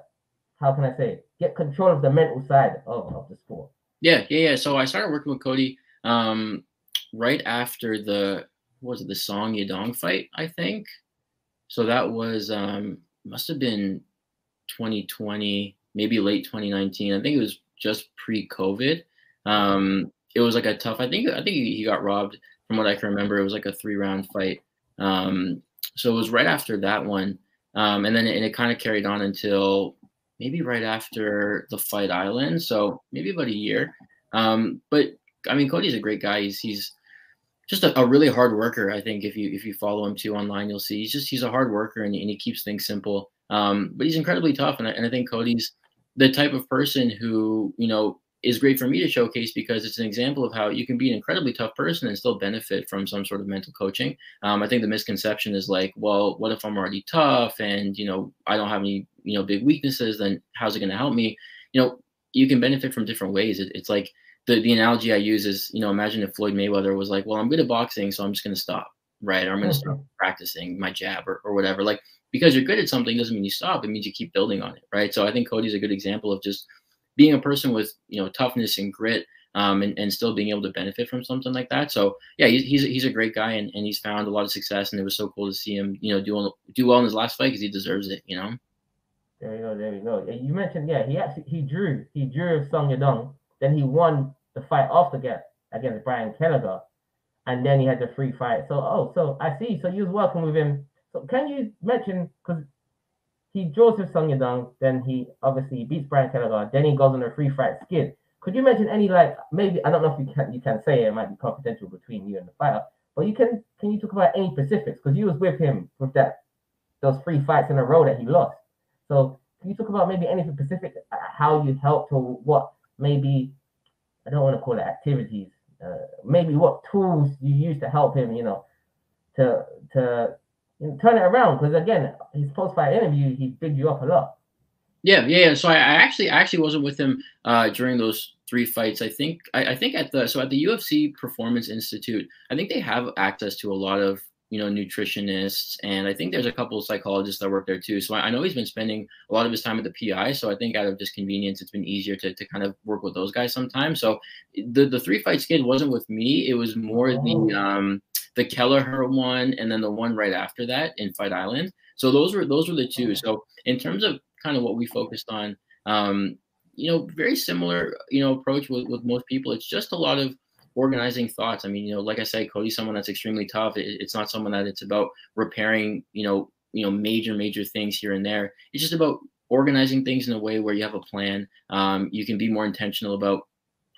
how can I say, get control of the mental side of, of the sport? Yeah, yeah, yeah. So I started working with Cody. Um, right after the was it the Song Yadong fight, I think. So that was um must have been 2020, maybe late 2019. I think it was just pre-COVID. Um it was like a tough, I think I think he got robbed from what I can remember. It was like a three-round fight. Um so it was right after that one. Um and then it, and it kind of carried on until maybe right after the fight island. So maybe about a year. Um but I mean, Cody's a great guy. He's he's just a, a, really hard worker. I think if you if you follow him too online, you'll see he's just he's a hard worker and, and he keeps things simple. Um, but he's incredibly tough, and I, and I think Cody's the type of person who you know is great for me to showcase because it's an example of how you can be an incredibly tough person and still benefit from some sort of mental coaching. Um, I think the misconception is like, well, what if I'm already tough and you know I don't have any you know big weaknesses? Then how's it going to help me? You know, you can benefit from different ways. It, it's like the the analogy I use is, you know, imagine if Floyd Mayweather was like, well, I'm good at boxing, so I'm just going to stop, right? Or I'm going to start practicing my jab or, or whatever. Like because you're good at something doesn't mean you stop. It means you keep building on it, right? So I think Cody's a good example of just being a person with you know toughness and grit. Um, and, and still being able to benefit from something like that. So yeah, he's, he's, he's a great guy and, and he's found a lot of success and it was so cool to see him, you know, do, do well in his last fight because he deserves it, you know? There you go, there you go. You mentioned, yeah, he actually, he drew, he drew Song Yadong, then he won the fight off the get against Brian Kelleher, and then he had the free fight. So oh, so I see. So you was working with him. So can you mention because he draws with Song Yadong, then he obviously beats Brian Kelleher, then he goes on a free fight skid. Could you mention any like maybe I don't know if you can you can say it, it might be confidential between you and the fighter, but you can can you talk about any specifics because you was with him with that those three fights in a row that he lost. So can you talk about maybe anything specific, uh, how you helped or what maybe I don't want to call it activities. Uh, maybe what tools you use to help him, you know, to to know, turn it around. Because again, his post fight interview, he bigged you up a lot. Yeah, yeah, yeah. So I, I actually I actually wasn't with him uh, during those three fights. I think I, I, think at the so at the UFC Performance Institute, I think they have access to a lot of you know, nutritionists, and I think there's a couple of psychologists that work there too. So I know he's been spending a lot of his time at the PI. So I think out of just convenience, it's been easier to, to kind of work with those guys sometimes. So the the three fight skid wasn't with me. It was more the oh. um the Kelleher one, and then the one right after that in Fight Island. So those were those were the two. So in terms of kind of what we focused on, um, you know, very similar, you know, approach with, with most people. It's just a lot of organizing thoughts. I mean, you know, like I said, Cody's someone that's extremely tough. It, it's not someone that it's about repairing, you know, you know, major, major things here and there. It's just about organizing things in a way where you have a plan. Um, you can be more intentional about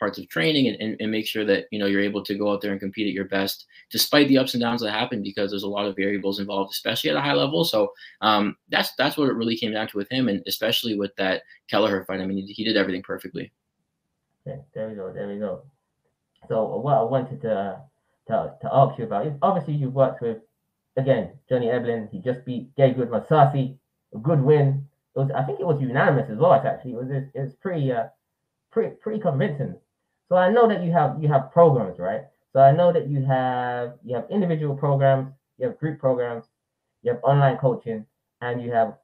parts of training and, and, and, make sure that you know you're able to go out there and compete at your best despite the ups and downs that happen because there's a lot of variables involved especially at a high level so um, that's that's what it really came down to with him and especially with that kelleher fight i mean he, he did everything perfectly okay there we go there we go so what I wanted to to, to ask you about is obviously you've worked with again Johnny Eblen. He just beat Gegard Mousasi, a good win. It was I think it was unanimous as well. Actually, it was it was pretty uh pretty pretty convincing. So I know that you have you have programs, right? So I know that you have you have individual programs, you have group programs, you have online coaching, and you have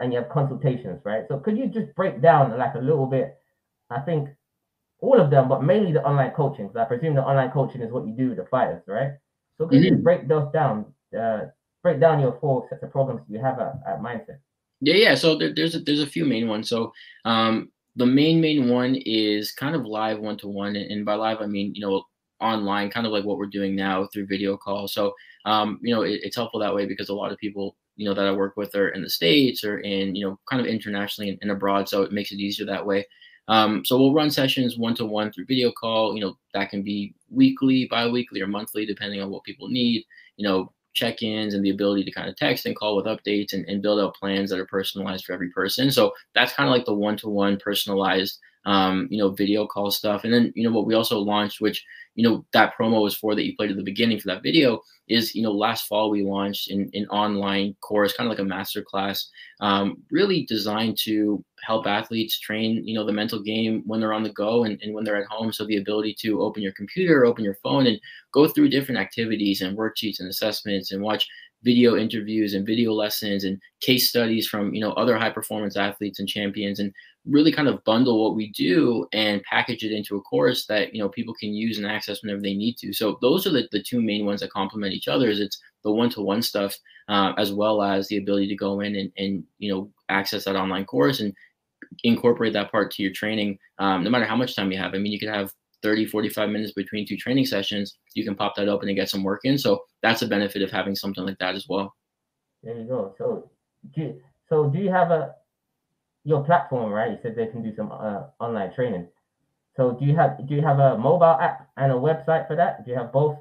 and you have consultations, right? So could you just break down like a little bit? I think all of them, but mainly the online coaching. Because I presume the online coaching is what you do with the fighters, right? So could mm-hmm. you break those down? Uh, break down your four sets of programs you have at, at Mindset. Yeah, yeah. So there, there's a, there's a few main ones. So um, the main main one is kind of live one to one, and by live I mean you know online, kind of like what we're doing now through video call. So um, you know it, it's helpful that way because a lot of people you know that I work with are in the states or in you know kind of internationally and, and abroad, so it makes it easier that way. Um, so we'll run sessions one to one through video call. You know, that can be weekly, bi weekly, or monthly, depending on what people need. You know, check ins and the ability to kind of text and call with updates and, and build out plans that are personalized for every person. So that's kind of like the one to one personalized, um, you know, video call stuff. And then, you know, what we also launched, which you know that promo was for that you played at the beginning for that video is you know last fall we launched an, an online course kind of like a master class um, really designed to help athletes train you know the mental game when they're on the go and, and when they're at home. So the ability to open your computer open your phone and go through different activities and worksheets and assessments and watch video interviews and video lessons and case studies from you know other high performance athletes and champions and really kind of bundle what we do and package it into a course that you know people can use and access whenever they need to. So those are the, the two main ones that complement each other is it's the one-to-one stuff uh, as well as the ability to go in and, and you know access that online course and incorporate that part to your training um, no matter how much time you have. I mean you could have 30 45 minutes between two training sessions you can pop that open and get some work in so that's a benefit of having something like that as well there you go so do, so do you have a your platform, right? You said they can do some uh, online training. So do you have do you have a mobile app and a website for that? Do you have both?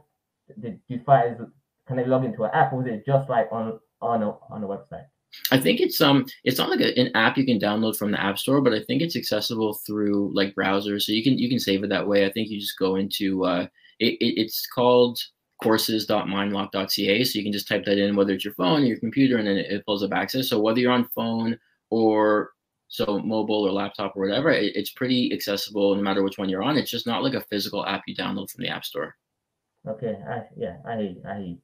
Did do fighters can they log into an app, or is it just like on on a on a website? I think it's um it's not like a, an app you can download from the app store, but I think it's accessible through like browsers, so you can you can save it that way. I think you just go into uh, it, it it's called courses.mindlock.ca, so you can just type that in, whether it's your phone or your computer, and then it, it pulls up access. So whether you're on phone or so mobile or laptop or whatever, it, it's pretty accessible no matter which one you're on. It's just not like a physical app you download from the app store. Okay, I yeah, I I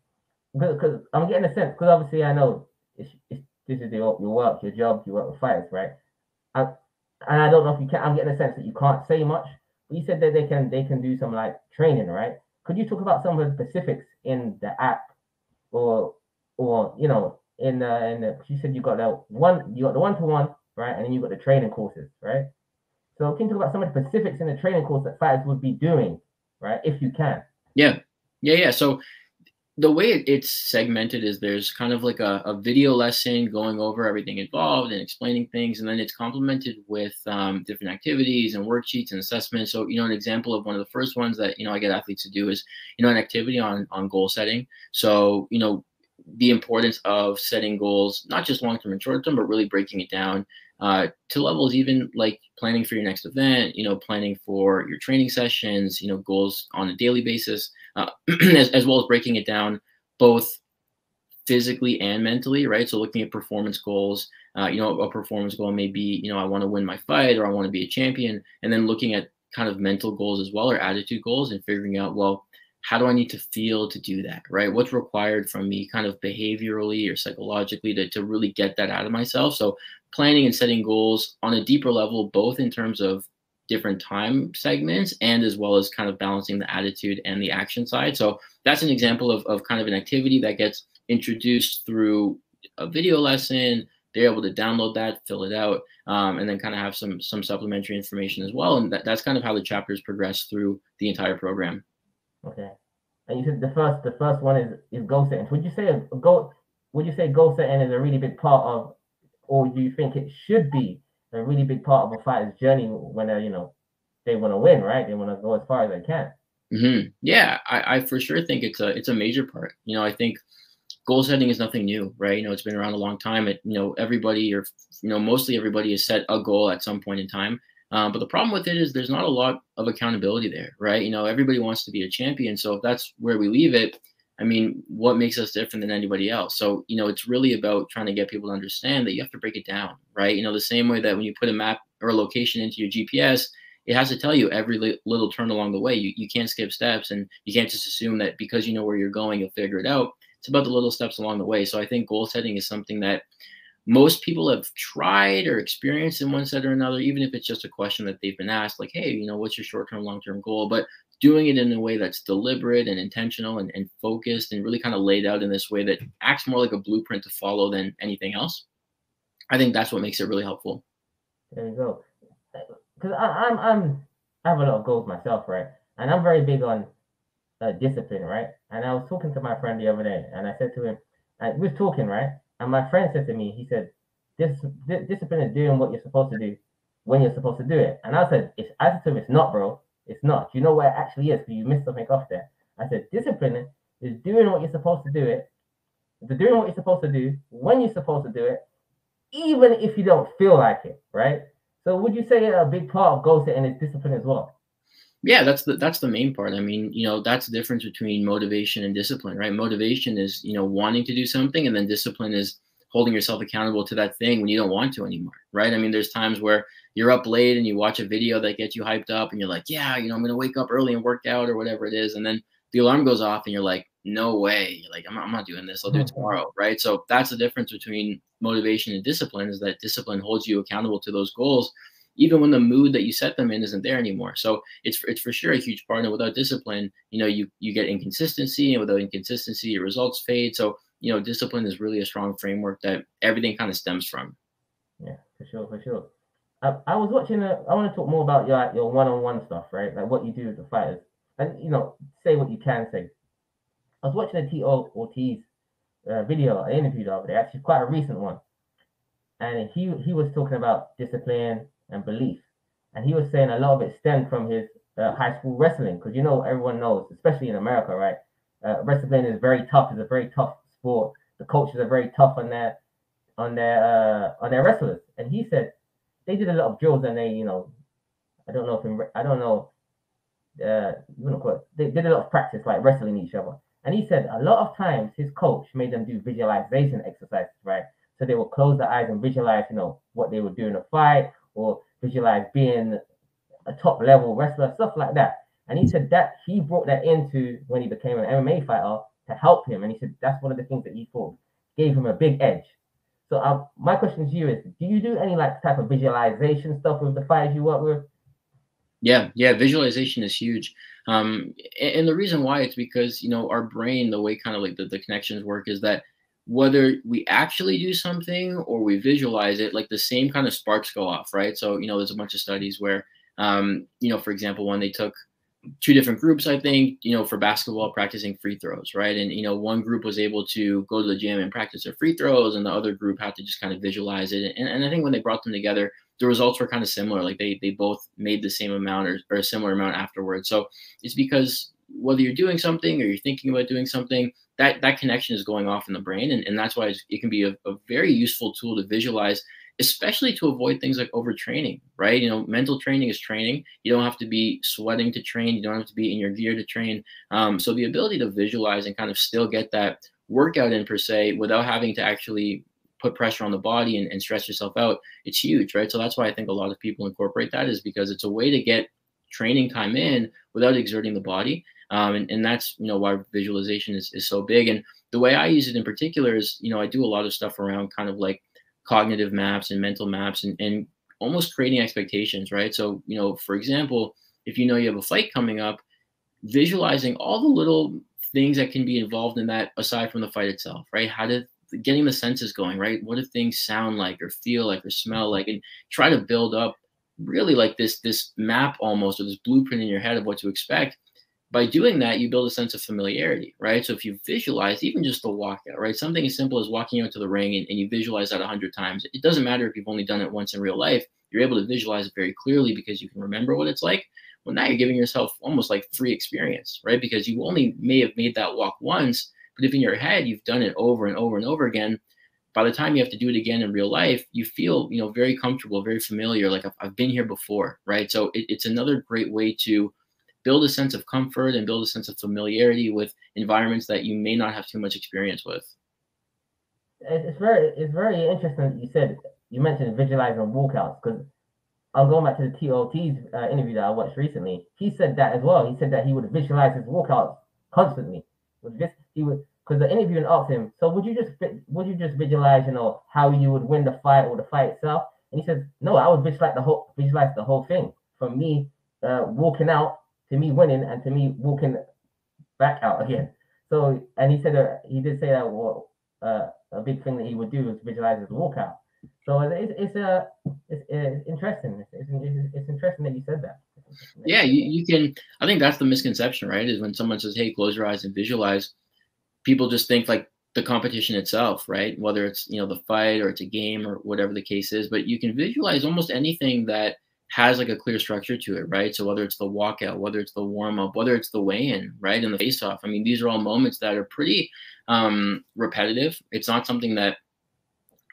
because I'm getting a sense because obviously I know it's, it's this is your, your work, your job, you work with fighters, right? I, and I don't know if you can. I'm getting a sense that you can't say much. But you said that they can they can do some like training, right? Could you talk about some of the specifics in the app, or or you know in the in the you said you got the one you got the one to one right, and then you got the training courses, right? So can you talk about some of the specifics in the training course that fighters would be doing, right, if you can? Yeah, yeah, yeah. So the way it's segmented is there's kind of like a, a, video lesson going over everything involved and explaining things and then it's complemented with um, different activities and worksheets and assessments. So you know an example of one of the first ones that you know i get athletes to do is you know an activity on on goal setting. So you know the importance of setting goals not just long term and short term but really breaking it down uh, to levels even like planning for your next event you know planning for your training sessions you know goals on a daily basis uh, as, as well as breaking it down both physically and mentally right so looking at performance goals uh, you know a performance goal may be you know i want to win my fight or i want to be a champion and then looking at kind of mental goals as well or attitude goals and figuring out well how do I need to feel to do that, right? What's required from me kind of behaviorally or psychologically to, to really get that out of myself? So planning and setting goals on a deeper level, both in terms of different time segments and as well as kind of balancing the attitude and the action side. So that's an example of, of kind of an activity that gets introduced through a video lesson. They're able to download that, fill it out, um, and then kind of have some some supplementary information as well. And that, that's kind of how the chapters progress through the entire program. Okay. And you said the first the first one is is goal setting. Would you say a goal would you say goal setting is a really big part of or do you think it should be a really big part of a fighter's journey when they you know they want to win, right? They want to go as far as they can. Mm-hmm. Yeah, I, I for sure think it's a it's a major part. You know, I think goal setting is nothing new, right? You know, it's been around a long time. It you know everybody or you know mostly everybody has set a goal at some point in time. Um, but the problem with it is there's not a lot of accountability there, right? You know, everybody wants to be a champion. So if that's where we leave it, I mean, what makes us different than anybody else? So, you know, it's really about trying to get people to understand that you have to break it down, right? You know, the same way that when you put a map or a location into your GPS, it has to tell you every little turn along the way. You, you can't skip steps and you can't just assume that because you know where you're going, you'll figure it out. It's about the little steps along the way. So I think goal setting is something that most people have tried or experienced in one set or another, even if it's just a question that they've been asked, like, hey, you know, what's your short term, long term goal? But doing it in a way that's deliberate and intentional and, and focused and really kind of laid out in this way that acts more like a blueprint to follow than anything else. I think that's what makes it really helpful. There you go. Because I'm I'm I have a lot of goals myself, right? And I'm very big on uh, discipline, right? And I was talking to my friend the other day, and I said to him, we was talking, right? And my friend said to me, he said, this, discipline is doing what you're supposed to do when you're supposed to do it. And I said, it's I it's not, bro. It's not. Do you know where it actually is? Because you missed something off there. I said, discipline is doing what you're supposed to do it. The doing what you're supposed to do when you're supposed to do it, even if you don't feel like it, right? So would you say a big part of goal setting is discipline as well? Yeah, that's the that's the main part. I mean, you know, that's the difference between motivation and discipline, right? Motivation is, you know, wanting to do something and then discipline is holding yourself accountable to that thing when you don't want to anymore, right? I mean, there's times where you're up late and you watch a video that gets you hyped up and you're like, yeah, you know, I'm going to wake up early and work out or whatever it is. And then the alarm goes off and you're like, no way. You're like, I'm not, I'm not doing this. I'll do it mm-hmm. tomorrow, right? So that's the difference between motivation and discipline is that discipline holds you accountable to those goals even when the mood that you set them in isn't there anymore. So it's it's for sure a huge part. And without discipline, you know, you you get inconsistency, and without inconsistency, your results fade. So you know, discipline is really a strong framework that everything kind of stems from. Yeah, for sure, for sure. I, I was watching. A, I want to talk more about your your one-on-one stuff, right? Like what you do with the fighters, and you know, say what you can say. I was watching a Tito Ortiz uh, video, an interview the other day, actually quite a recent one, and he he was talking about discipline and belief. and he was saying a lot of it stemmed from his uh, high school wrestling because you know everyone knows, especially in America, right? Uh, wrestling is very tough. It's a very tough sport. The coaches are very tough on their on their uh, on their wrestlers. And he said they did a lot of drills and they, you know, I don't know if in, I don't know, uh, you they did a lot of practice like wrestling each other. And he said a lot of times his coach made them do visualization exercises, right? So they would close their eyes and visualize, you know, what they would do in a fight or visualize being a top level wrestler, stuff like that. And he said that he brought that into when he became an MMA fighter to help him. And he said that's one of the things that he thought gave him a big edge. So um, my question to you is, do you do any like type of visualization stuff with the fighters you work with? Yeah, yeah, visualization is huge. Um, and, and the reason why it's because you know our brain, the way kind of like the, the connections work, is that whether we actually do something or we visualize it, like the same kind of sparks go off, right? So you know, there's a bunch of studies where, um, you know, for example, when they took two different groups, I think, you know, for basketball practicing free throws, right? And, you know, one group was able to go to the gym and practice their free throws, and the other group had to just kind of visualize it. And, and I think when they brought them together, the results were kind of similar. Like they, they both made the same amount or, or a similar amount afterwards. So it's because whether you're doing something or you're thinking about doing something, that, that connection is going off in the brain. And, and that's why it can be a, a very useful tool to visualize especially to avoid things like overtraining, right? You know, mental training is training. You don't have to be sweating to train. You don't have to be in your gear to train. Um, so the ability to visualize and kind of still get that workout in per se without having to actually put pressure on the body and, and stress yourself out, it's huge, right? So that's why I think a lot of people incorporate that is because it's a way to get training time in without exerting the body. Um, and, and that's, you know, why visualization is, is so big. And the way I use it in particular is, you know, I do a lot of stuff around kind of like cognitive maps and mental maps and, and almost creating expectations, right? So, you know, for example, if you know you have a fight coming up, visualizing all the little things that can be involved in that aside from the fight itself, right? How to getting the senses going, right? What do things sound like or feel like or smell like and try to build up really like this this map almost or this blueprint in your head of what to expect by doing that, you build a sense of familiarity, right? So if you visualize even just the walkout, right? Something as simple as walking out to the ring and, and you visualize that a hundred times. It doesn't matter if you've only done it once in real life. You're able to visualize it very clearly because you can remember what it's like. Well, now you're giving yourself almost like free experience, right? Because you only may have made that walk once, but if in your head you've done it over and over and over again, by the time you have to do it again in real life, you feel, you know, very comfortable, very familiar, like I've, I've been here before, right? So it, it's another great way to build a sense of comfort and build a sense of familiarity with environments that you may not have too much experience with. It's very it's very interesting. You said you mentioned visualizing walkouts because I'll go back to the TOT's uh, interview that I watched recently. He said that as well. He said that he would visualize his walkouts constantly. With this, he would because the interviewer asked him, "So would you just would you just visualize, you know, how you would win the fight or the fight itself?" And he says, "No, I would visualize the whole visualize the whole thing. For me, uh, walking out to me winning and to me walking back out again. So, and he said that he did say that well, uh, a big thing that he would do is visualize his walkout. So it's it's a uh, it's, it's interesting. It's, it's, it's, interesting that you said that. Yeah, you, you can. I think that's the misconception, right? Is when someone says, "Hey, close your eyes and visualize," people just think like the competition itself, right? Whether it's you know the fight or it's a game or whatever the case is, but you can visualize almost anything that has like a clear structure to it, right? So whether it's the walkout, whether it's the warm up, whether it's the weigh in, right, and the face off, I mean, these are all moments that are pretty um, repetitive. It's not something that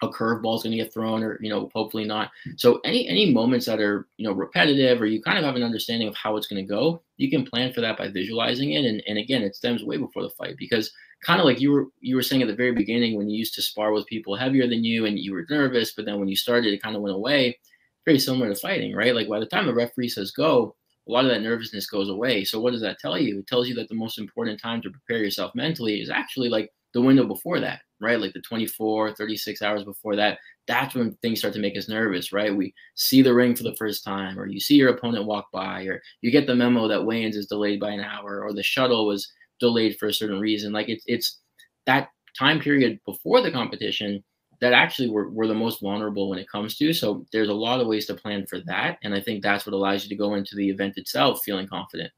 a curveball is going to get thrown, or you know, hopefully not. So any any moments that are you know repetitive, or you kind of have an understanding of how it's going to go, you can plan for that by visualizing it. And and again, it stems way before the fight because kind of like you were you were saying at the very beginning when you used to spar with people heavier than you and you were nervous, but then when you started, it kind of went away very similar to fighting, right? Like by the time the referee says go, a lot of that nervousness goes away. So what does that tell you? It tells you that the most important time to prepare yourself mentally is actually like the window before that, right? Like the 24, 36 hours before that. That's when things start to make us nervous, right? We see the ring for the first time, or you see your opponent walk by, or you get the memo that weigh-ins is delayed by an hour, or the shuttle was delayed for a certain reason. Like it's it's that time period before the competition that actually we're, we're the most vulnerable when it comes to. So there's a lot of ways to plan for that. And I think that's what allows you to go into the event itself feeling confident.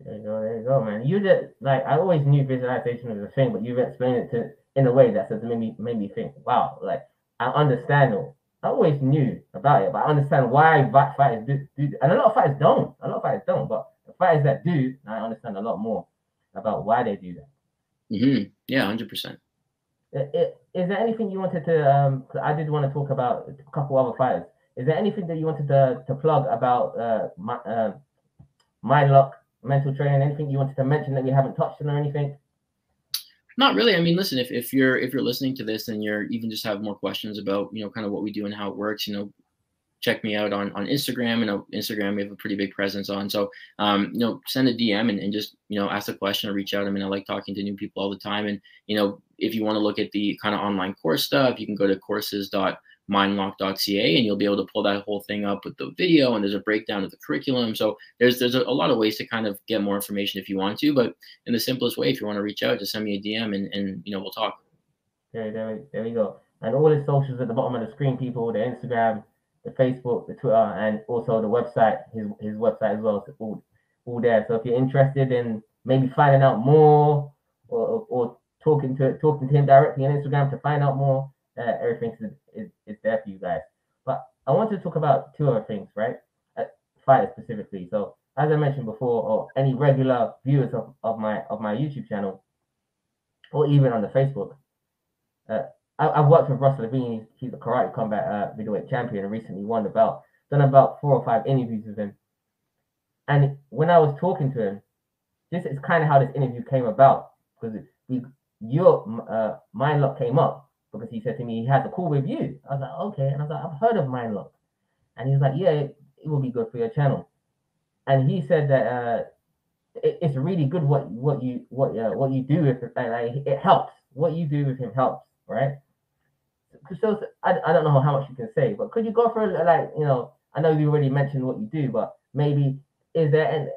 There you go, there you go, man. You just like I always knew visualization was a thing, but you've explained it to in a way that says made me made me think, wow, like I understand I always knew about it, but I understand why black fighters do, do and a lot of fighters don't. A lot of fighters don't, but the fighters that do, I understand a lot more about why they do that. Mm-hmm. Yeah, hundred percent. Is there anything you wanted to? Um, I did want to talk about a couple other fighters. Is there anything that you wanted to, to plug about uh, my, uh, MindLock mental training? Anything you wanted to mention that we haven't touched on or anything? Not really. I mean, listen, if, if you're if you're listening to this and you're even just have more questions about you know kind of what we do and how it works, you know, check me out on on Instagram. Know, Instagram we have a pretty big presence on. So um, you know, send a DM and, and just you know ask a question or reach out. I mean, I like talking to new people all the time. And you know, if you want to look at the kind of online course stuff, you can go to courses dot mindlock.ca and you'll be able to pull that whole thing up with the video and there's a breakdown of the curriculum so there's there's a, a, lot of ways to kind of get more information if you want to but in the simplest way if you want to reach out just send me a dm and, and you know we'll talk okay there there we go and all the socials at the bottom of the screen people the instagram the facebook the twitter and also the website his, his website as well all, all there so if you're interested in maybe finding out more or, or talking to talking to him directly on instagram to find out more uh, everything is, is, is there for you guys. But I want to talk about two other things, right? Uh, fighters specifically. So as I mentioned before, or any regular viewers of, of my of my YouTube channel, or even on the Facebook, uh, I, have worked with Ross Levine. He's a karate combat uh, middleweight champion and recently won the belt. Done about four or five interviews with him. And when I was talking to him, this is kind of how this interview came about because we, your uh, MindLock came up because he said to me he has a call with you. I was like, okay. And I was like, I've heard of MindLock. And he was like, yeah, it, it will be good for your channel. And he said that uh, it, it's really good what what you what uh, what you do with it. Like, it helps. What you do with him helps, right? So I, I don't know how much you can say, but could you go for like you know? I know you already mentioned what you do, but maybe is there any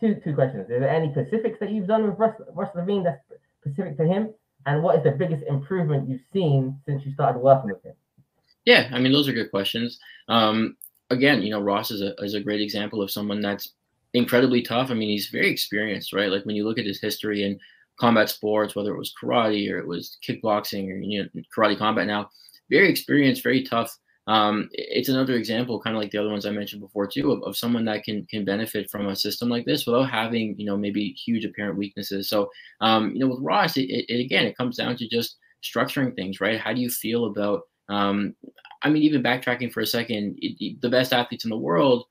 two two questions? Is there any specifics that you've done with Russ, Russ Levine that's specific to him? And what is the biggest improvement you've seen since you started working with him? Yeah, I mean, those are good questions. Um, again, you know, Ross is a, is a great example of someone that's incredibly tough. I mean, he's very experienced, right? Like when you look at his history in combat sports, whether it was karate or it was kickboxing or you know karate combat now, very experienced, very tough um, it's another example, kind of like the other ones I mentioned before too, of, of someone that can can benefit from a system like this without having you know maybe huge apparent weaknesses. So um, you know with Ross, it, it, again it comes down to just structuring things, right? How do you feel about um, I mean, even backtracking for a second, it, the best athletes in the world,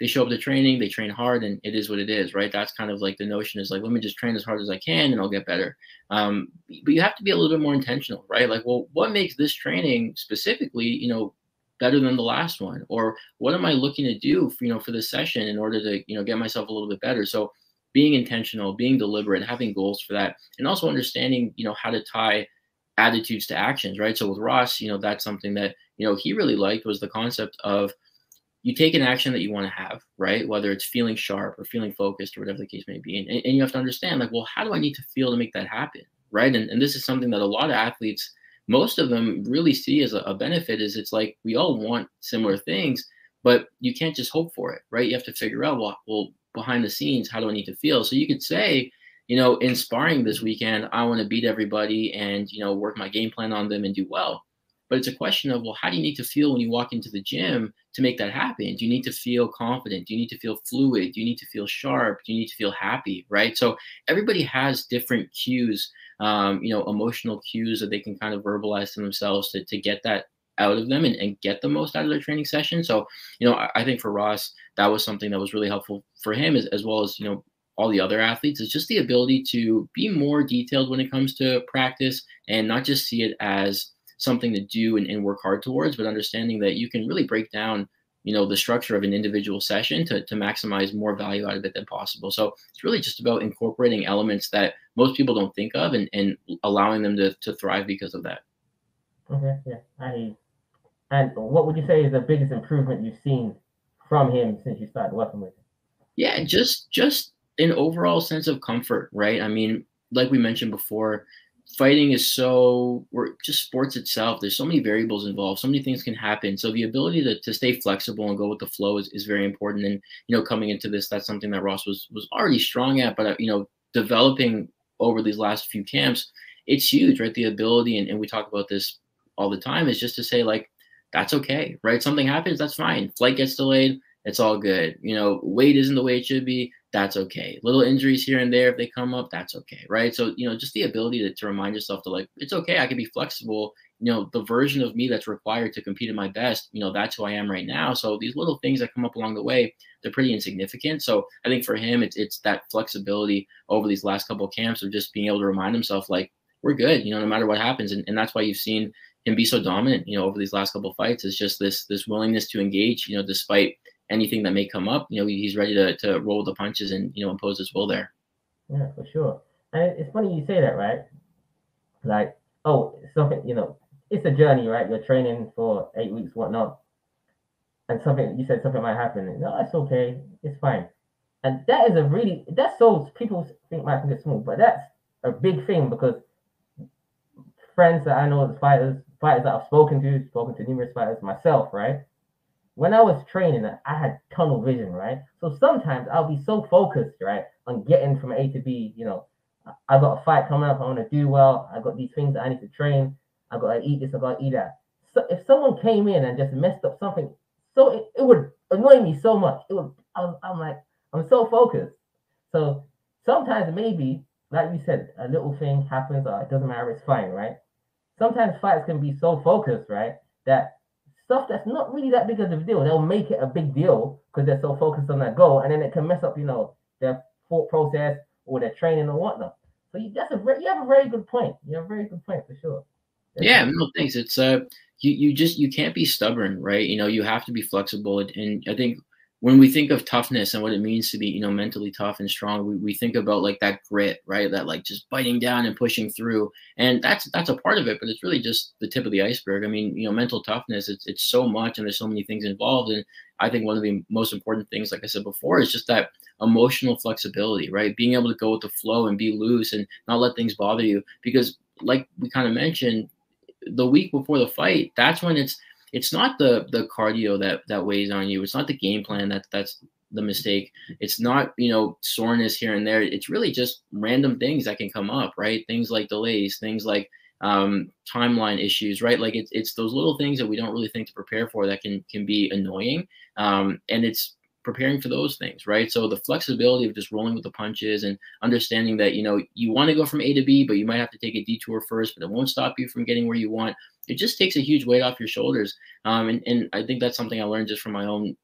they show up to training, they train hard, and it is what it is, right? That's kind of like the notion is like, let me just train as hard as I can, and I'll get better. Um, but you have to be a little bit more intentional, right? Like, well, what makes this training specifically, you know, better than the last one or what am i looking to do for, you know for this session in order to you know get myself a little bit better so being intentional being deliberate having goals for that and also understanding you know how to tie attitudes to actions right so with ross you know that's something that you know he really liked was the concept of you take an action that you want to have right whether it's feeling sharp or feeling focused or whatever the case may be and, and you have to understand like well how do i need to feel to make that happen right and, and this is something that a lot of athletes most of them really see as a, a benefit is it's like we all want similar things, but you can't just hope for it, right? You have to figure out, well, well, behind the scenes, how do I need to feel? So you could say, you know, in sparring this weekend, I want to beat everybody and, you know, work my game plan on them and do well. But it's a question of, well, how do you need to feel when you walk into the gym to make that happen? Do you need to feel confident? Do you need to feel fluid? Do you need to feel sharp? Do you need to feel happy? Right. So everybody has different cues um, you know, emotional cues that they can kind of verbalize to themselves to, to get that out of them and, and get the most out of their training session. So, you know, I, I think for Ross, that was something that was really helpful for him as, as well as, you know, all the other athletes is just the ability to be more detailed when it comes to practice and not just see it as something to do and, and work hard towards, but understanding that you can really break down you know the structure of an individual session to, to maximize more value out of it than possible. So it's really just about incorporating elements that most people don't think of and, and allowing them to, to thrive because of that. Okay yeah i and what would you say is the biggest improvement you've seen from him since you started working with him? Yeah just just an overall sense of comfort right? I mean like we mentioned before fighting is so or just sports itself there's so many variables involved so many things can happen so the ability to, to stay flexible and go with the flow is, is very important and you know coming into this that's something that ross was was already strong at but uh, you know developing over these last few camps it's huge right the ability and, and we talk about this all the time is just to say like that's okay, right? Something happens, that's fine. Flight gets delayed, it's all good. You know, weight isn't the way it should be, that's okay. Little injuries here and there, if they come up, that's okay, right? So, you know, just the ability to, to remind yourself to like, it's okay, I can be flexible. You know, the version of me that's required to compete at my best, you know, that's who I am right now. So these little things that come up along the way, they're pretty insignificant. So I think for him, it's it's that flexibility over these last couple of camps of just being able to remind himself, like, we're good, you know, no matter what happens. And, and that's why you've seen him be so dominant, you know, over these last couple of fights is just this this willingness to engage, you know, despite anything that may come up, you know, he's ready to, to roll the punches and, you know, impose his will there. Yeah, for sure. And it's funny you say that, right? Like, oh, something, you know, it's a journey, right? You're training for eight weeks, whatnot. And something, you said something might happen. No, it's okay. It's fine. And that is a really, that's so, people think might think it's small, but that's a big thing because friends that I know as fighters, fighters that I've spoken to, spoken to numerous fighters myself, right? When I was training, I had tunnel vision, right? So sometimes I'll be so focused, right, on getting from A to B. You know, I got a fight coming up. I want to do well. I got these things that I need to train. I got to eat this. I got to eat that. So if someone came in and just messed up something, so it, it would annoy me so much. It would. I'm, I'm like, I'm so focused. So sometimes maybe, like you said, a little thing happens, or it doesn't matter. It's fine, right? Sometimes fights can be so focused, right, that stuff that's not really that big of a deal. They'll make it a big deal because they're so focused on that goal, and then it can mess up, you know, their thought process or their training or whatnot. So you, that's a very, you have a very good point. You have a very good point for sure. That's yeah, no thanks. It's uh, you you just you can't be stubborn, right? You know, you have to be flexible, and I think when we think of toughness and what it means to be, you know, mentally tough and strong, we, we think about like that grit, right? That like just biting down and pushing through. And that's that's a part of it, but it's really just the tip of the iceberg. I mean, you know, mental toughness, it's it's so much and there's so many things involved. And I think one of the most important things, like I said before, is just that emotional flexibility, right? Being able to go with the flow and be loose and not let things bother you. Because like we kind of mentioned, the week before the fight, that's when it's it's not the the cardio that that weighs on you. It's not the game plan that that's the mistake. It's not you know soreness here and there. It's really just random things that can come up, right? Things like delays, things like um, timeline issues, right? Like it's it's those little things that we don't really think to prepare for that can can be annoying. Um, and it's preparing for those things, right? So the flexibility of just rolling with the punches and understanding that you know you want to go from A to B, but you might have to take a detour first, but it won't stop you from getting where you want it just takes a huge weight off your shoulders. Um, and, and I think that's something I learned just from my own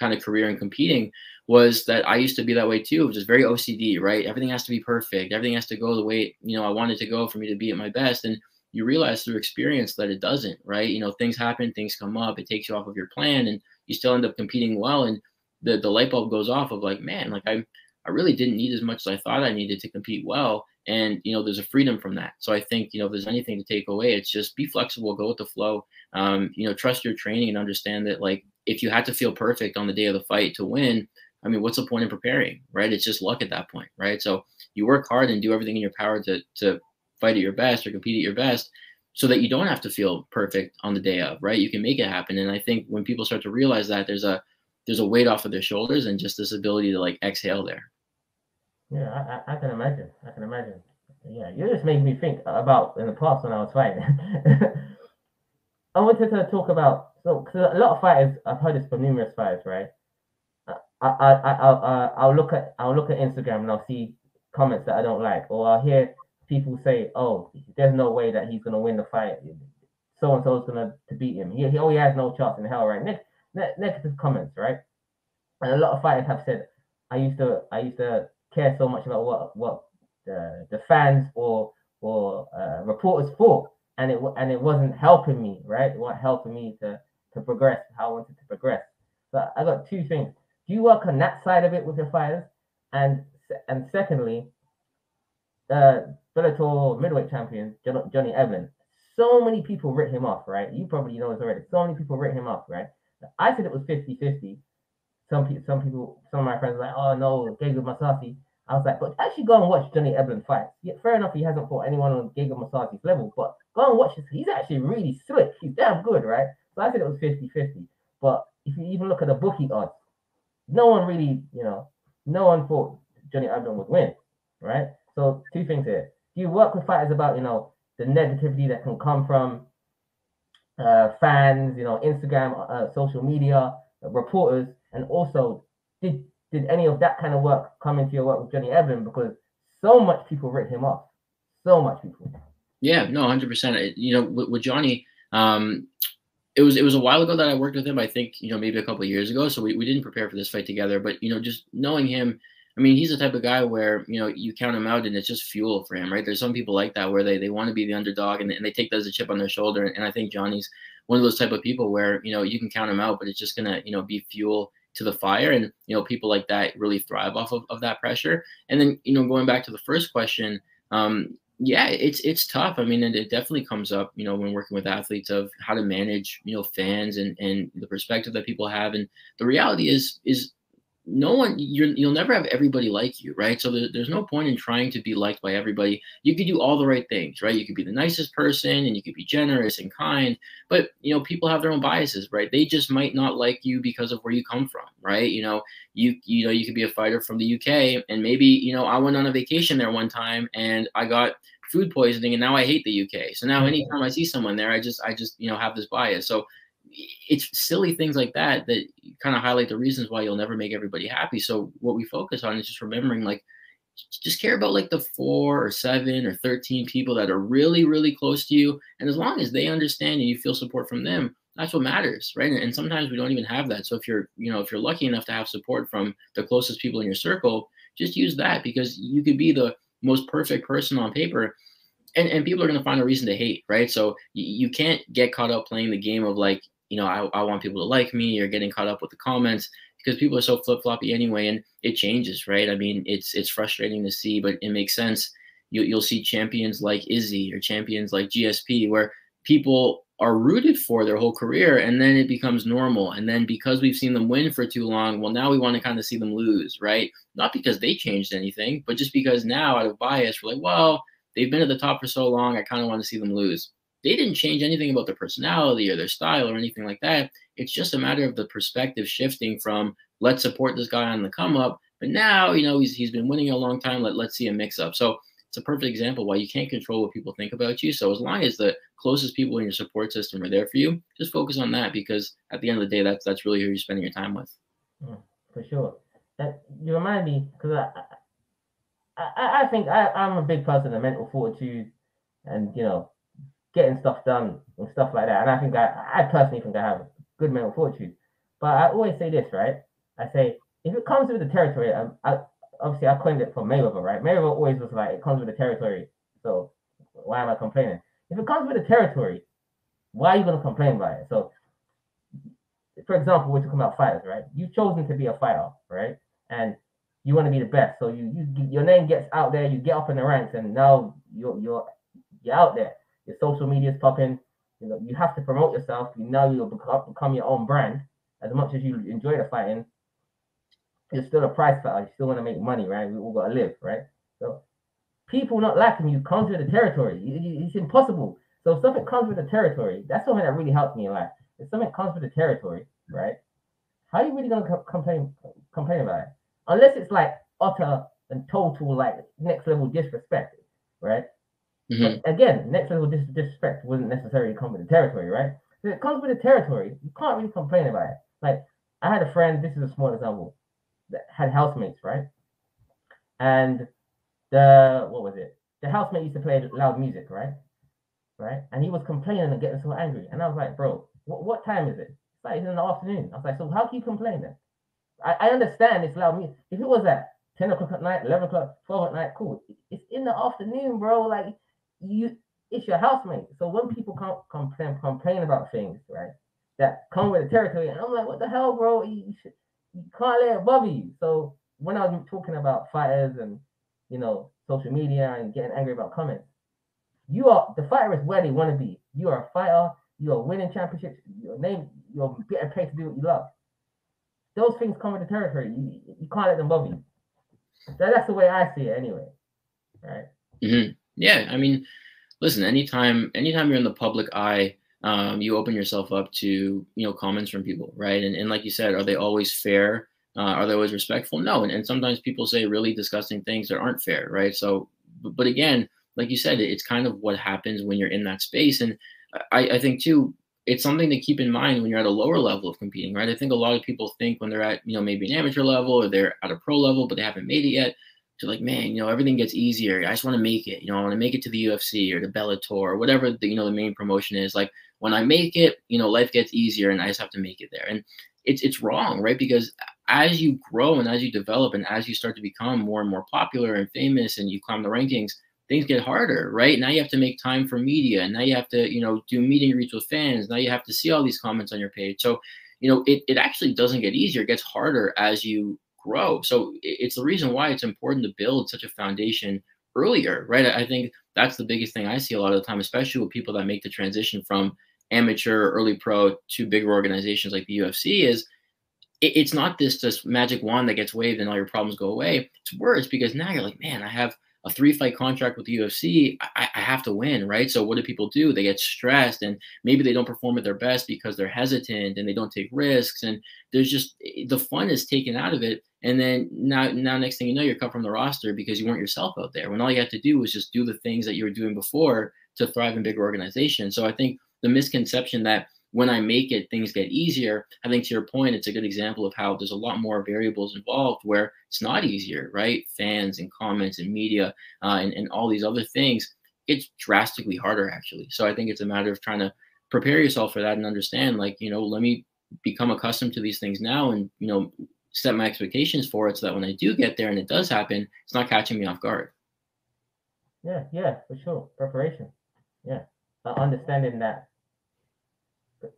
kind of career in competing was that I used to be that way too, just very OCD, right? Everything has to be perfect. Everything has to go the way, you know, I wanted to go for me to be at my best. And you realize through experience that it doesn't, right? You know, things happen, things come up, it takes you off of your plan and you still end up competing well. And the, the light bulb goes off of like, man, like I, I really didn't need as much as I thought I needed to compete well and you know there's a freedom from that so i think you know if there's anything to take away it's just be flexible go with the flow um, you know trust your training and understand that like if you had to feel perfect on the day of the fight to win i mean what's the point in preparing right it's just luck at that point right so you work hard and do everything in your power to to fight at your best or compete at your best so that you don't have to feel perfect on the day of right you can make it happen and i think when people start to realize that there's a there's a weight off of their shoulders and just this ability to like exhale there yeah, I, I, can imagine. I can imagine. Yeah, you just made me think about in the past when I was fighting. I wanted to talk about so because a lot of fighters I've heard this from numerous fighters, right? I I I I'll, I'll look at I'll look at Instagram and I'll see comments that I don't like, or I'll hear people say, "Oh, there's no way that he's gonna win the fight. So and so is gonna to beat him. He, he has no chance in hell, right?" Ne- negative comments, right? And a lot of fighters have said, "I used to I used to care so much about what what the, the fans or or uh, reporters thought, and it and it wasn't helping me, right? It wasn't helping me to to progress how I wanted to progress. So I got two things. Do you work on that side of it with your fighters? And and secondly, uh, Bellator middleweight champion Johnny Eblen. So many people writ him off, right? You probably know this already. So many people writ him off, right? I said it was 50-50 some people, some people, some of my friends were like, oh no, Gegard Mousasi. I was like, but actually go and watch Johnny Eblen fight. Yeah, fair enough, he hasn't fought anyone on Gegard Mousasi's level, but go and watch this. He's actually really slick. He's damn good, right? So I said it was 50-50. But if you even look at the bookie odds, no one really, you know, no one thought Johnny Eblen would win, right? So two things here. Do you work with fighters about, you know, the negativity that can come from uh, fans, you know, Instagram, uh, social media, reporters, and also did did any of that kind of work come into your work with Johnny Eblen? Because so much people wrote him off, so much people. Yeah, no, hundred percent. You know, with, with Johnny, um, it was it was a while ago that I worked with him. I think you know maybe a couple years ago. So we, we didn't prepare for this fight together. But you know, just knowing him, I mean, he's the type of guy where you know you count him out and it's just fuel for him, right? There's some people like that where they they want to be the underdog and, and they take that as a chip on their shoulder. And I think Johnny's one of those type of people where you know you can count him out, but it's just gonna you know be fuel to the fire. And you know people like that really thrive off of, of that pressure. And then you know going back to the first question, um, yeah, it's it's tough. I mean, and it definitely comes up, you know, when working with athletes of how to manage, you know, fans and and the perspective that people have. And the reality is is no one you're, you'll never have everybody like you right? So there, there's no point in trying to be liked by everybody. You could do all the right things right? You could be the nicest person and you could be generous and kind but you know people have their own biases right? They just might not like you because of where you come from right? You know you you know you could be a fighter from the uk and maybe you know i went on a vacation there one time and i got food poisoning and now i hate the uk so now mm-hmm. anytime i see someone there i just i just you know have this bias. So it's silly things like that that kind of highlight the reasons why you'll never make everybody happy. So what we focus on is just remembering like just care about like the four or seven or 13 people that are really, really close to you. And as long as they understand and you feel support from them, that's what matters, right? And sometimes we don't even have that. So if you're, you know, if you're lucky enough to have support from the closest people in your circle, just use that because you could be the most perfect person on paper. And, and people are going to find a reason to hate, right? So you, you can't get caught up playing the game of like, you know, I, I want people to like me or getting caught up with the comments because people are so flip floppy anyway, and it changes, right? I mean, it's it's frustrating to see, but it makes sense. You, you'll see champions like Izzy or champions like GSP where people are rooted for their whole career and then it becomes normal and then because we've seen them win for too long well now we want to kind of see them lose right not because they changed anything but just because now out of bias we're like well they've been at the top for so long i kind of want to see them lose they didn't change anything about their personality or their style or anything like that. It's just a matter of the perspective shifting from let's support this guy on the come up, but now you know he's he's been winning a long time. Let let's see a mix up. So it's a perfect example why you can't control what people think about you. So as long as the closest people in your support system are there for you, just focus on that because at the end of the day, that's that's really who you're spending your time with. Mm, for sure. And you remind me because I, I I think I, I'm a big person of mental fortitude, and you know getting stuff done and stuff like that. And I think I, I personally think I have good mental fortitude. But I always say this, right? I say if it comes with the territory, um, I, obviously I claimed it for Mayweather, right? Mayweather always was like it comes with the territory. So why am I complaining? If it comes with the territory, why are you gonna complain about it? So, for example, we're talking about fighters, right? You've chosen to be a fighter, right? And you want to be the best. So you, you your name gets out there, you get up in the ranks, and now you're you're you're out there your social media is popping. You know, you have to promote yourself. You know you'll become, your own brand. As much as you enjoy the fighting, you're still a price fighter. You still want to make money, right? We all gotta live, right? So people not liking you comes with the territory. It's impossible. So if something comes with the territory, that's something that really helps me a lot. If something comes with the territory, right? How are you really gonna co- complain complain about it? Unless it's like utter and total like next level disrespect, right? Mm-hmm. again, next level dis- disrespect wouldn't necessarily come with the territory, right? So it comes with the territory. You can't really complain about it. Like I had a friend. This is a small example that had housemates, right? And the what was it? The housemate used to play loud music, right? Right? And he was complaining and getting so angry. And I was like, bro, what, what time is it? It's like it's in the afternoon. I was like, so how can you complain then? I, I understand it's loud music. If it was at 10 o'clock at night, 11 o'clock, 12 at night, cool. It's in the afternoon, bro. Like you it's your housemate. So when people come complain complain about things, right, that come with the territory, and I'm like, what the hell, bro? You, you can't let it bother you. So when I was talking about fighters and you know social media and getting angry about comments, you are the fighter is where they want to be. You are a fighter. You are winning championships. Your name. You're getting paid to do what you love. Those things come with the territory. You, you can't let them bother you. So that's the way I see it, anyway. Right. Mm-hmm. Yeah, I mean, listen, anytime anytime you're in the public eye, um, you open yourself up to you know comments from people, right? And and like you said, are they always fair? Uh, are they always respectful? No, and, and sometimes people say really disgusting things that aren't fair, right? So, but, but again, like you said, it's kind of what happens when you're in that space, and I, I think too, it's something to keep in mind when you're at a lower level of competing, right? I think a lot of people think when they're at, you know, maybe an amateur level or they're at a pro level, but they haven't made it yet. To like, man, you know, everything gets easier. I just want to make it. You know, I want to make it to the UFC or the Bellator or whatever the you know the main promotion is. Like when I make it, you know, life gets easier and I just have to make it there. And it's it's wrong, right? Because as you grow and as you develop and as you start to become more and more popular and famous and you climb the rankings, things get harder, right? Now you have to make time for media, and now you have to, you know, do meeting reach with fans. Now you have to see all these comments on your page. So, you know, it, it actually doesn't get easier. It gets harder as you grow. So it's the reason why it's important to build such a foundation earlier, right? I think that's the biggest thing I see a lot of the time, especially with people that make the transition from amateur, early pro to bigger organizations like the UFC is it's not this this magic wand that gets waved and all your problems go away. It's worse because now you're like, man, I have a three fight contract with the UFC, I, I, have to win, right? So what do people do? They get stressed and maybe they don't perform at their best because they're hesitant and they don't take risks. And there's just the fun is taken out of it. And then now, now next thing you know, you're cut from the roster because you weren't yourself out there. When all you had to do was just do the things that you were doing before to thrive in bigger organizations. So I think the misconception that when I make it, things get easier. I think to your point, it's a good example of how there's a lot more variables involved where it's not easier, right? Fans and comments and media uh, and, and all these other things, it's drastically harder actually. So I think it's a matter of trying to prepare yourself for that and understand, like, you know, let me become accustomed to these things now and, you know, set my expectations for it so that when I do get there and it does happen, it's not catching me off guard. Yeah, yeah, for sure. Preparation. Yeah. Uh, understanding that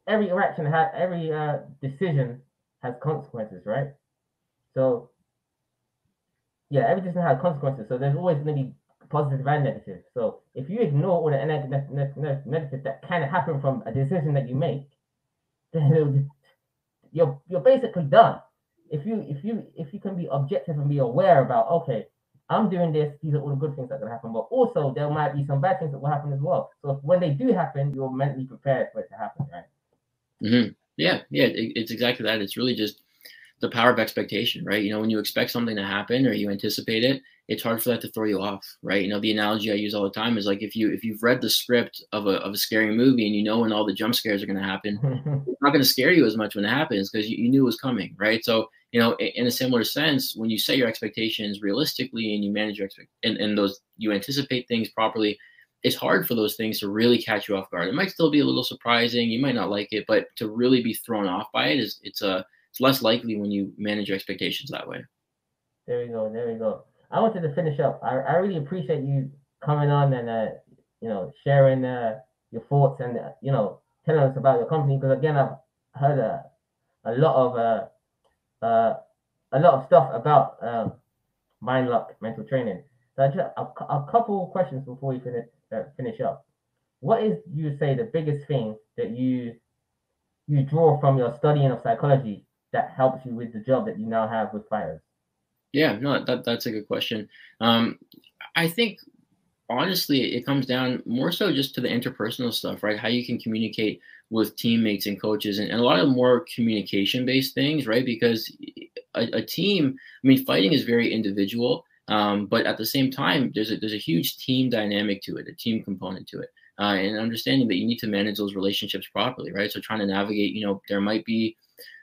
every action has every uh, decision has consequences, right? So yeah, every decision has consequences. So there's always going to be positive and negative. So if you ignore all the negative, that can happen from a decision that you make, then you're you're basically done. If you if you if you can be objective and be aware about okay, I'm doing this. These are all the good things that can happen, but also there might be some bad things that will happen as well. So when they do happen, you're mentally prepared for it to happen, right? Mm-hmm. Yeah, yeah, it, it's exactly that. It's really just the power of expectation, right? You know, when you expect something to happen or you anticipate it, it's hard for that to throw you off, right? You know, the analogy I use all the time is like if you if you've read the script of a of a scary movie and you know when all the jump scares are going to happen, it's not going to scare you as much when it happens because you, you knew it was coming, right? So you know, in a similar sense, when you set your expectations realistically and you manage your expect and, and those you anticipate things properly, it's hard for those things to really catch you off guard. It might still be a little surprising. You might not like it, but to really be thrown off by it is it's a it's less likely when you manage your expectations that way. There we go. There we go. I wanted to finish up. I, I really appreciate you coming on and uh, you know sharing uh, your thoughts and uh, you know telling us about your company because again I've heard a, a lot of uh, uh, a lot of stuff about uh, MindLock mental training. So I just a, a couple questions before we finish finish up. What is you say the biggest thing that you you draw from your studying of psychology that helps you with the job that you now have with fighters? Yeah, no, that that's a good question. Um, I think honestly, it comes down more so just to the interpersonal stuff, right? How you can communicate with teammates and coaches, and, and a lot of more communication based things, right? Because a, a, team, I mean, fighting is very individual. Um, but at the same time, there's a there's a huge team dynamic to it, a team component to it, uh, and understanding that you need to manage those relationships properly, right? So trying to navigate, you know, there might be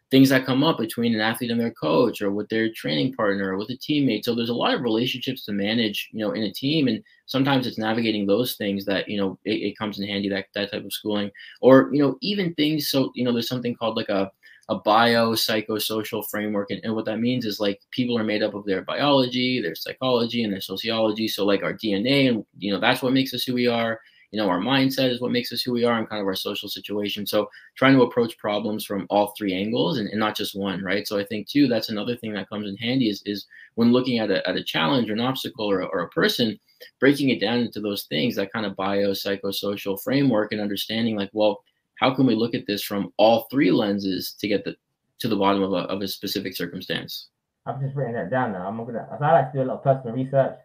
things that come up between an athlete and their coach, or with their training partner, or with a teammate. So there's a lot of relationships to manage, you know, in a team, and sometimes it's navigating those things that you know it, it comes in handy that that type of schooling, or you know even things. So you know, there's something called like a a biopsychosocial framework. And, and what that means is like people are made up of their biology, their psychology, and their sociology. So like our DNA, and you know, that's what makes us who we are. You know, our mindset is what makes us who we are and kind of our social situation. So trying to approach problems from all three angles and, and not just one, right? So I think too, that's another thing that comes in handy is, is when looking at a, at a challenge or an obstacle or, or a person, breaking it down into those things, that kind of biopsychosocial framework and understanding like, well, how can we look at this from all three lenses to get the to the bottom of a, of a specific circumstance? I've just written that down now. I'm gonna. I like to do a lot of personal research,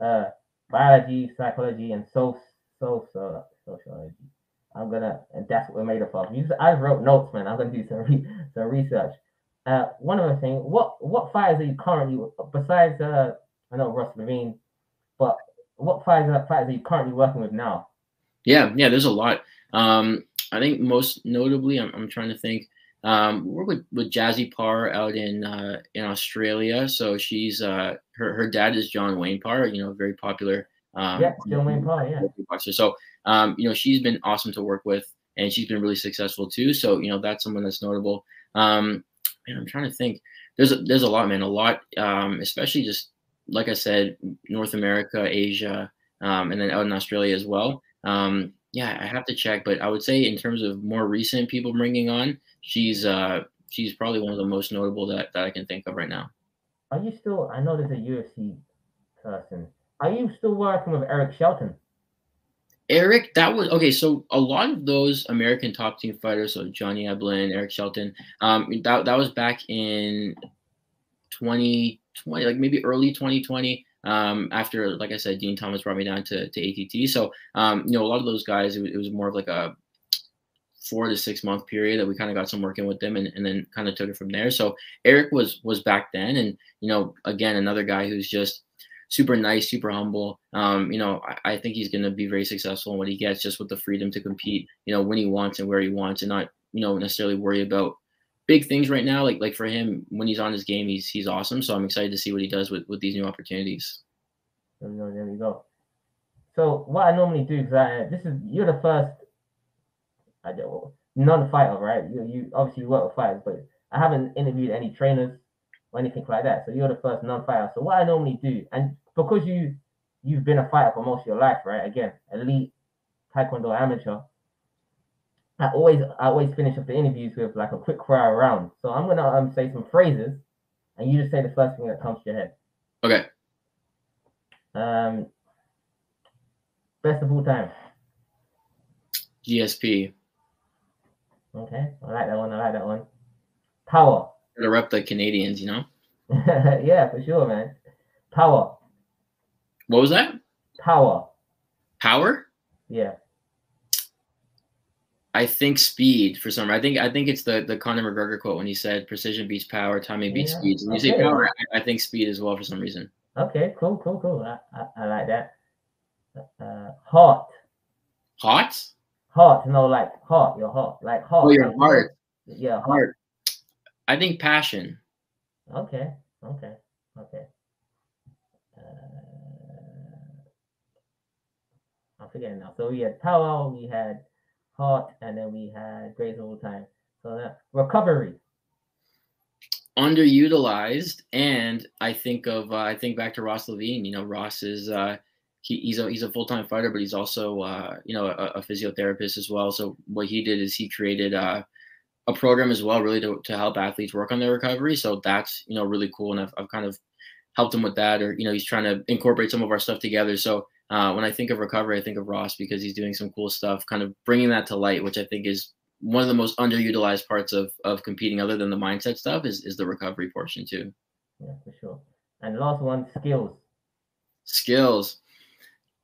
uh, biology, psychology, and so so so sociology. I'm gonna, and that's what we're made up of. You just, I wrote notes, man. I'm gonna do some re, some research. Uh, one other thing, what what fires are you currently besides uh, I know Ross Levine, but what fires fires are you currently working with now? Yeah, yeah, there's a lot. Um, I think most notably, I'm, I'm trying to think. Um, we work with, with Jazzy Parr out in uh, in Australia. So she's uh, her her dad is John Wayne Parr, you know, very popular. Um, yeah, John Wayne Parr, yeah. Boxer. So um, you know, she's been awesome to work with, and she's been really successful too. So you know, that's someone that's notable. Um, and I'm trying to think. There's a, there's a lot, man, a lot, um, especially just like I said, North America, Asia, um, and then out in Australia as well. Um, yeah, I have to check, but I would say in terms of more recent people bringing on, she's uh, she's probably one of the most notable that, that I can think of right now. Are you still? I know there's a UFC person. Are you still working with Eric Shelton? Eric, that was okay. So a lot of those American top team fighters, so Johnny Eblen, Eric Shelton, um, that that was back in 2020, like maybe early 2020 um, after, like I said, Din Thomas brought me down to, to ATT. So, um, you know, a lot of those guys, it, it, was more of like a four to six month period that we kind of got some working with them and, and then kind of took it from there. So Eric was, was back then. And, you know, again, another guy who's just super nice, super humble. Um, you know, I, I think he's going to be very successful in what he gets just with the freedom to compete, you know, when he wants and where he wants and not, you know, necessarily worry about big things right now. Like like for him, when he's on his game, he's he's awesome. So I'm excited to see what he does with with these new opportunities. There we go. There we go. So what I normally do is I, this is you're the first I don't know, non-fighter, right? You you obviously work with fighters, but I haven't interviewed any trainers or anything like that. So you're the first non-fighter. So what I normally do, and because you you've been a fighter for most of your life, right? Again, elite taekwondo amateur. I always I always finish up the interviews with like a quick fire round. So I'm gonna um say some phrases, and you just say the first thing that comes to your head. Okay. Um. Best of all time. GSP. Okay, I like that one. I like that one. Power. To rep the Canadians, you know. yeah, for sure, man. Power. What was that? Power. Power. Yeah. I think speed for some. I think I think it's the the Conor McGregor quote when he said precision beats power, timing beats yeah. speed. When you okay. say power, I, I, think speed as well for some reason. Okay, cool, cool, cool. I, I, I like that. Uh, hot. Hot. Hot. No, like hot. You're hot. Like hot. Oh, your heart. Yeah, heart. I think passion. Okay. Okay. Okay. Uh, I'm forgetting now. So we had power. We had hot, and then we had great all time. So that recovery. Underutilized, and I think of uh, I think back to Ross Levine. You know, Ross is uh, he, he's a he's a full time fighter, but he's also uh, you know a, a, physiotherapist as well. So what he did is he created uh, a program as well, really to, to help athletes work on their recovery. So that's you know really cool, and I've, I've kind of helped him with that, or you know he's trying to incorporate some of our stuff together. So uh, when I think of recovery, I think of Ross because he's doing some cool stuff, kind of bringing that to light, which I think is one of the most underutilized parts of of competing, other than the mindset stuff, is is the recovery portion too. Yeah, for sure. And last one, skills. Skills.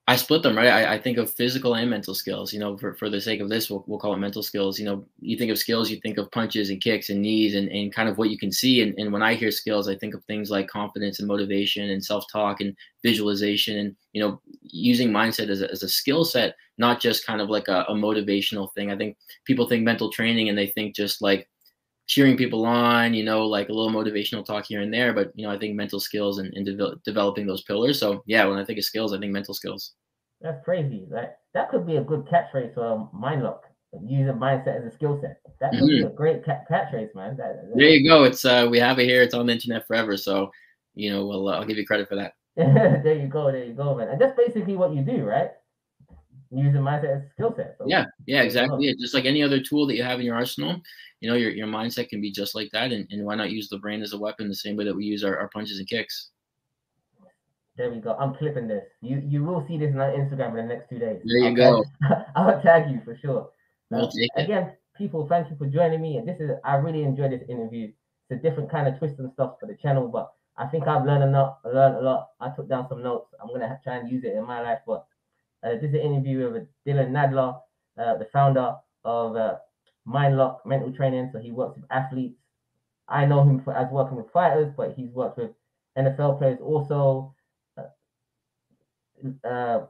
I split them, right? I, I, think of physical and mental skills. You know, for, for the sake of this, we'll, we'll call it mental skills. You know, you think of skills, you think of punches and kicks and knees and, and kind of what you can see. And, and when I hear skills, I think of things like confidence and motivation and self talk and visualization and, you know, using mindset as a, as a skill set, not just kind of like a, a motivational thing. I think people think mental training and they think just like cheering people on, you know, like a little motivational talk here and there. But, you know, I think mental skills and, and de- developing those pillars. So, yeah, when I think of skills, I think mental skills. That's crazy. Like, that could be a good catchphrase for MindLock. Using mindset as a skill set. That could mm-hmm. be a great cat- catchphrase, man. That, that, there you go. It's uh, we have it here. It's on the internet forever. So, you know, well, uh, I'll give you credit for that. there you go. There you go, man. And that's basically what you do, right? Using mindset as a skill set. So, yeah, yeah, exactly. Yeah, just like any other tool that you have in your arsenal, you know, your, your mindset can be just like that. And, and why not use the brain as a weapon the same way that we use our, our punches and kicks? There we go. I'm clipping this. You you will see this on Instagram in the next two days. There you I'll go. Tag, I'll tag you for sure. Uh, again, people, thank you for joining me. And this is I really enjoyed this interview. It's a different kind of twist and stuff for the channel, but I think I've learned enough. I learned a lot. I took down some notes. I'm gonna try and use it in my life. But this is an interview with Dylan Nadler, uh, the founder of uh, MindLock Mental Training. So he works with athletes. I know him for, as working with fighters, but he's worked with NFL players also. Uh, uh,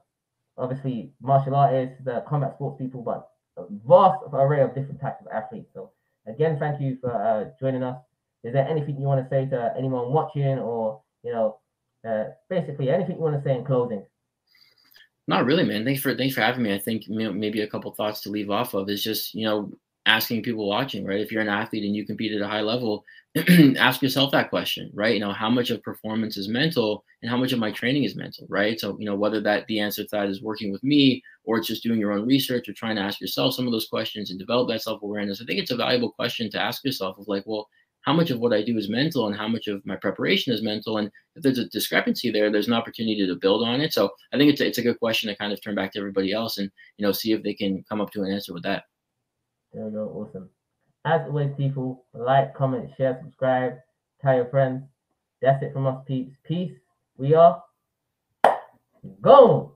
obviously, martial artists, combat sports people, but a vast array of different types of athletes. So again, thank you for uh, joining us. Is there anything you want to say to anyone watching, or you know, uh, basically anything you want to say in closing? Not really, man. Thanks for thanks for having me. I think you know, maybe a couple thoughts to leave off of is just you know asking people watching, right? If you're an athlete and you compete at a high level, ask yourself that question, right? You know, how much of performance is mental and how much of my training is mental, right? So, you know, whether that the answer to that is working with me or it's just doing your own research or trying to ask yourself some of those questions and develop that self-awareness. I think it's a valuable question to ask yourself of like, well, how much of what I do is mental and how much of my preparation is mental. And if there's a discrepancy there, there's an opportunity to build on it. So I think it's a, it's a good question to kind of turn back to everybody else and, you know, see if they can come up to an answer with that. There we go. Awesome. As always, people, like, comment, share, subscribe, tell your friends. That's it from us, peeps. Peace. We are gone.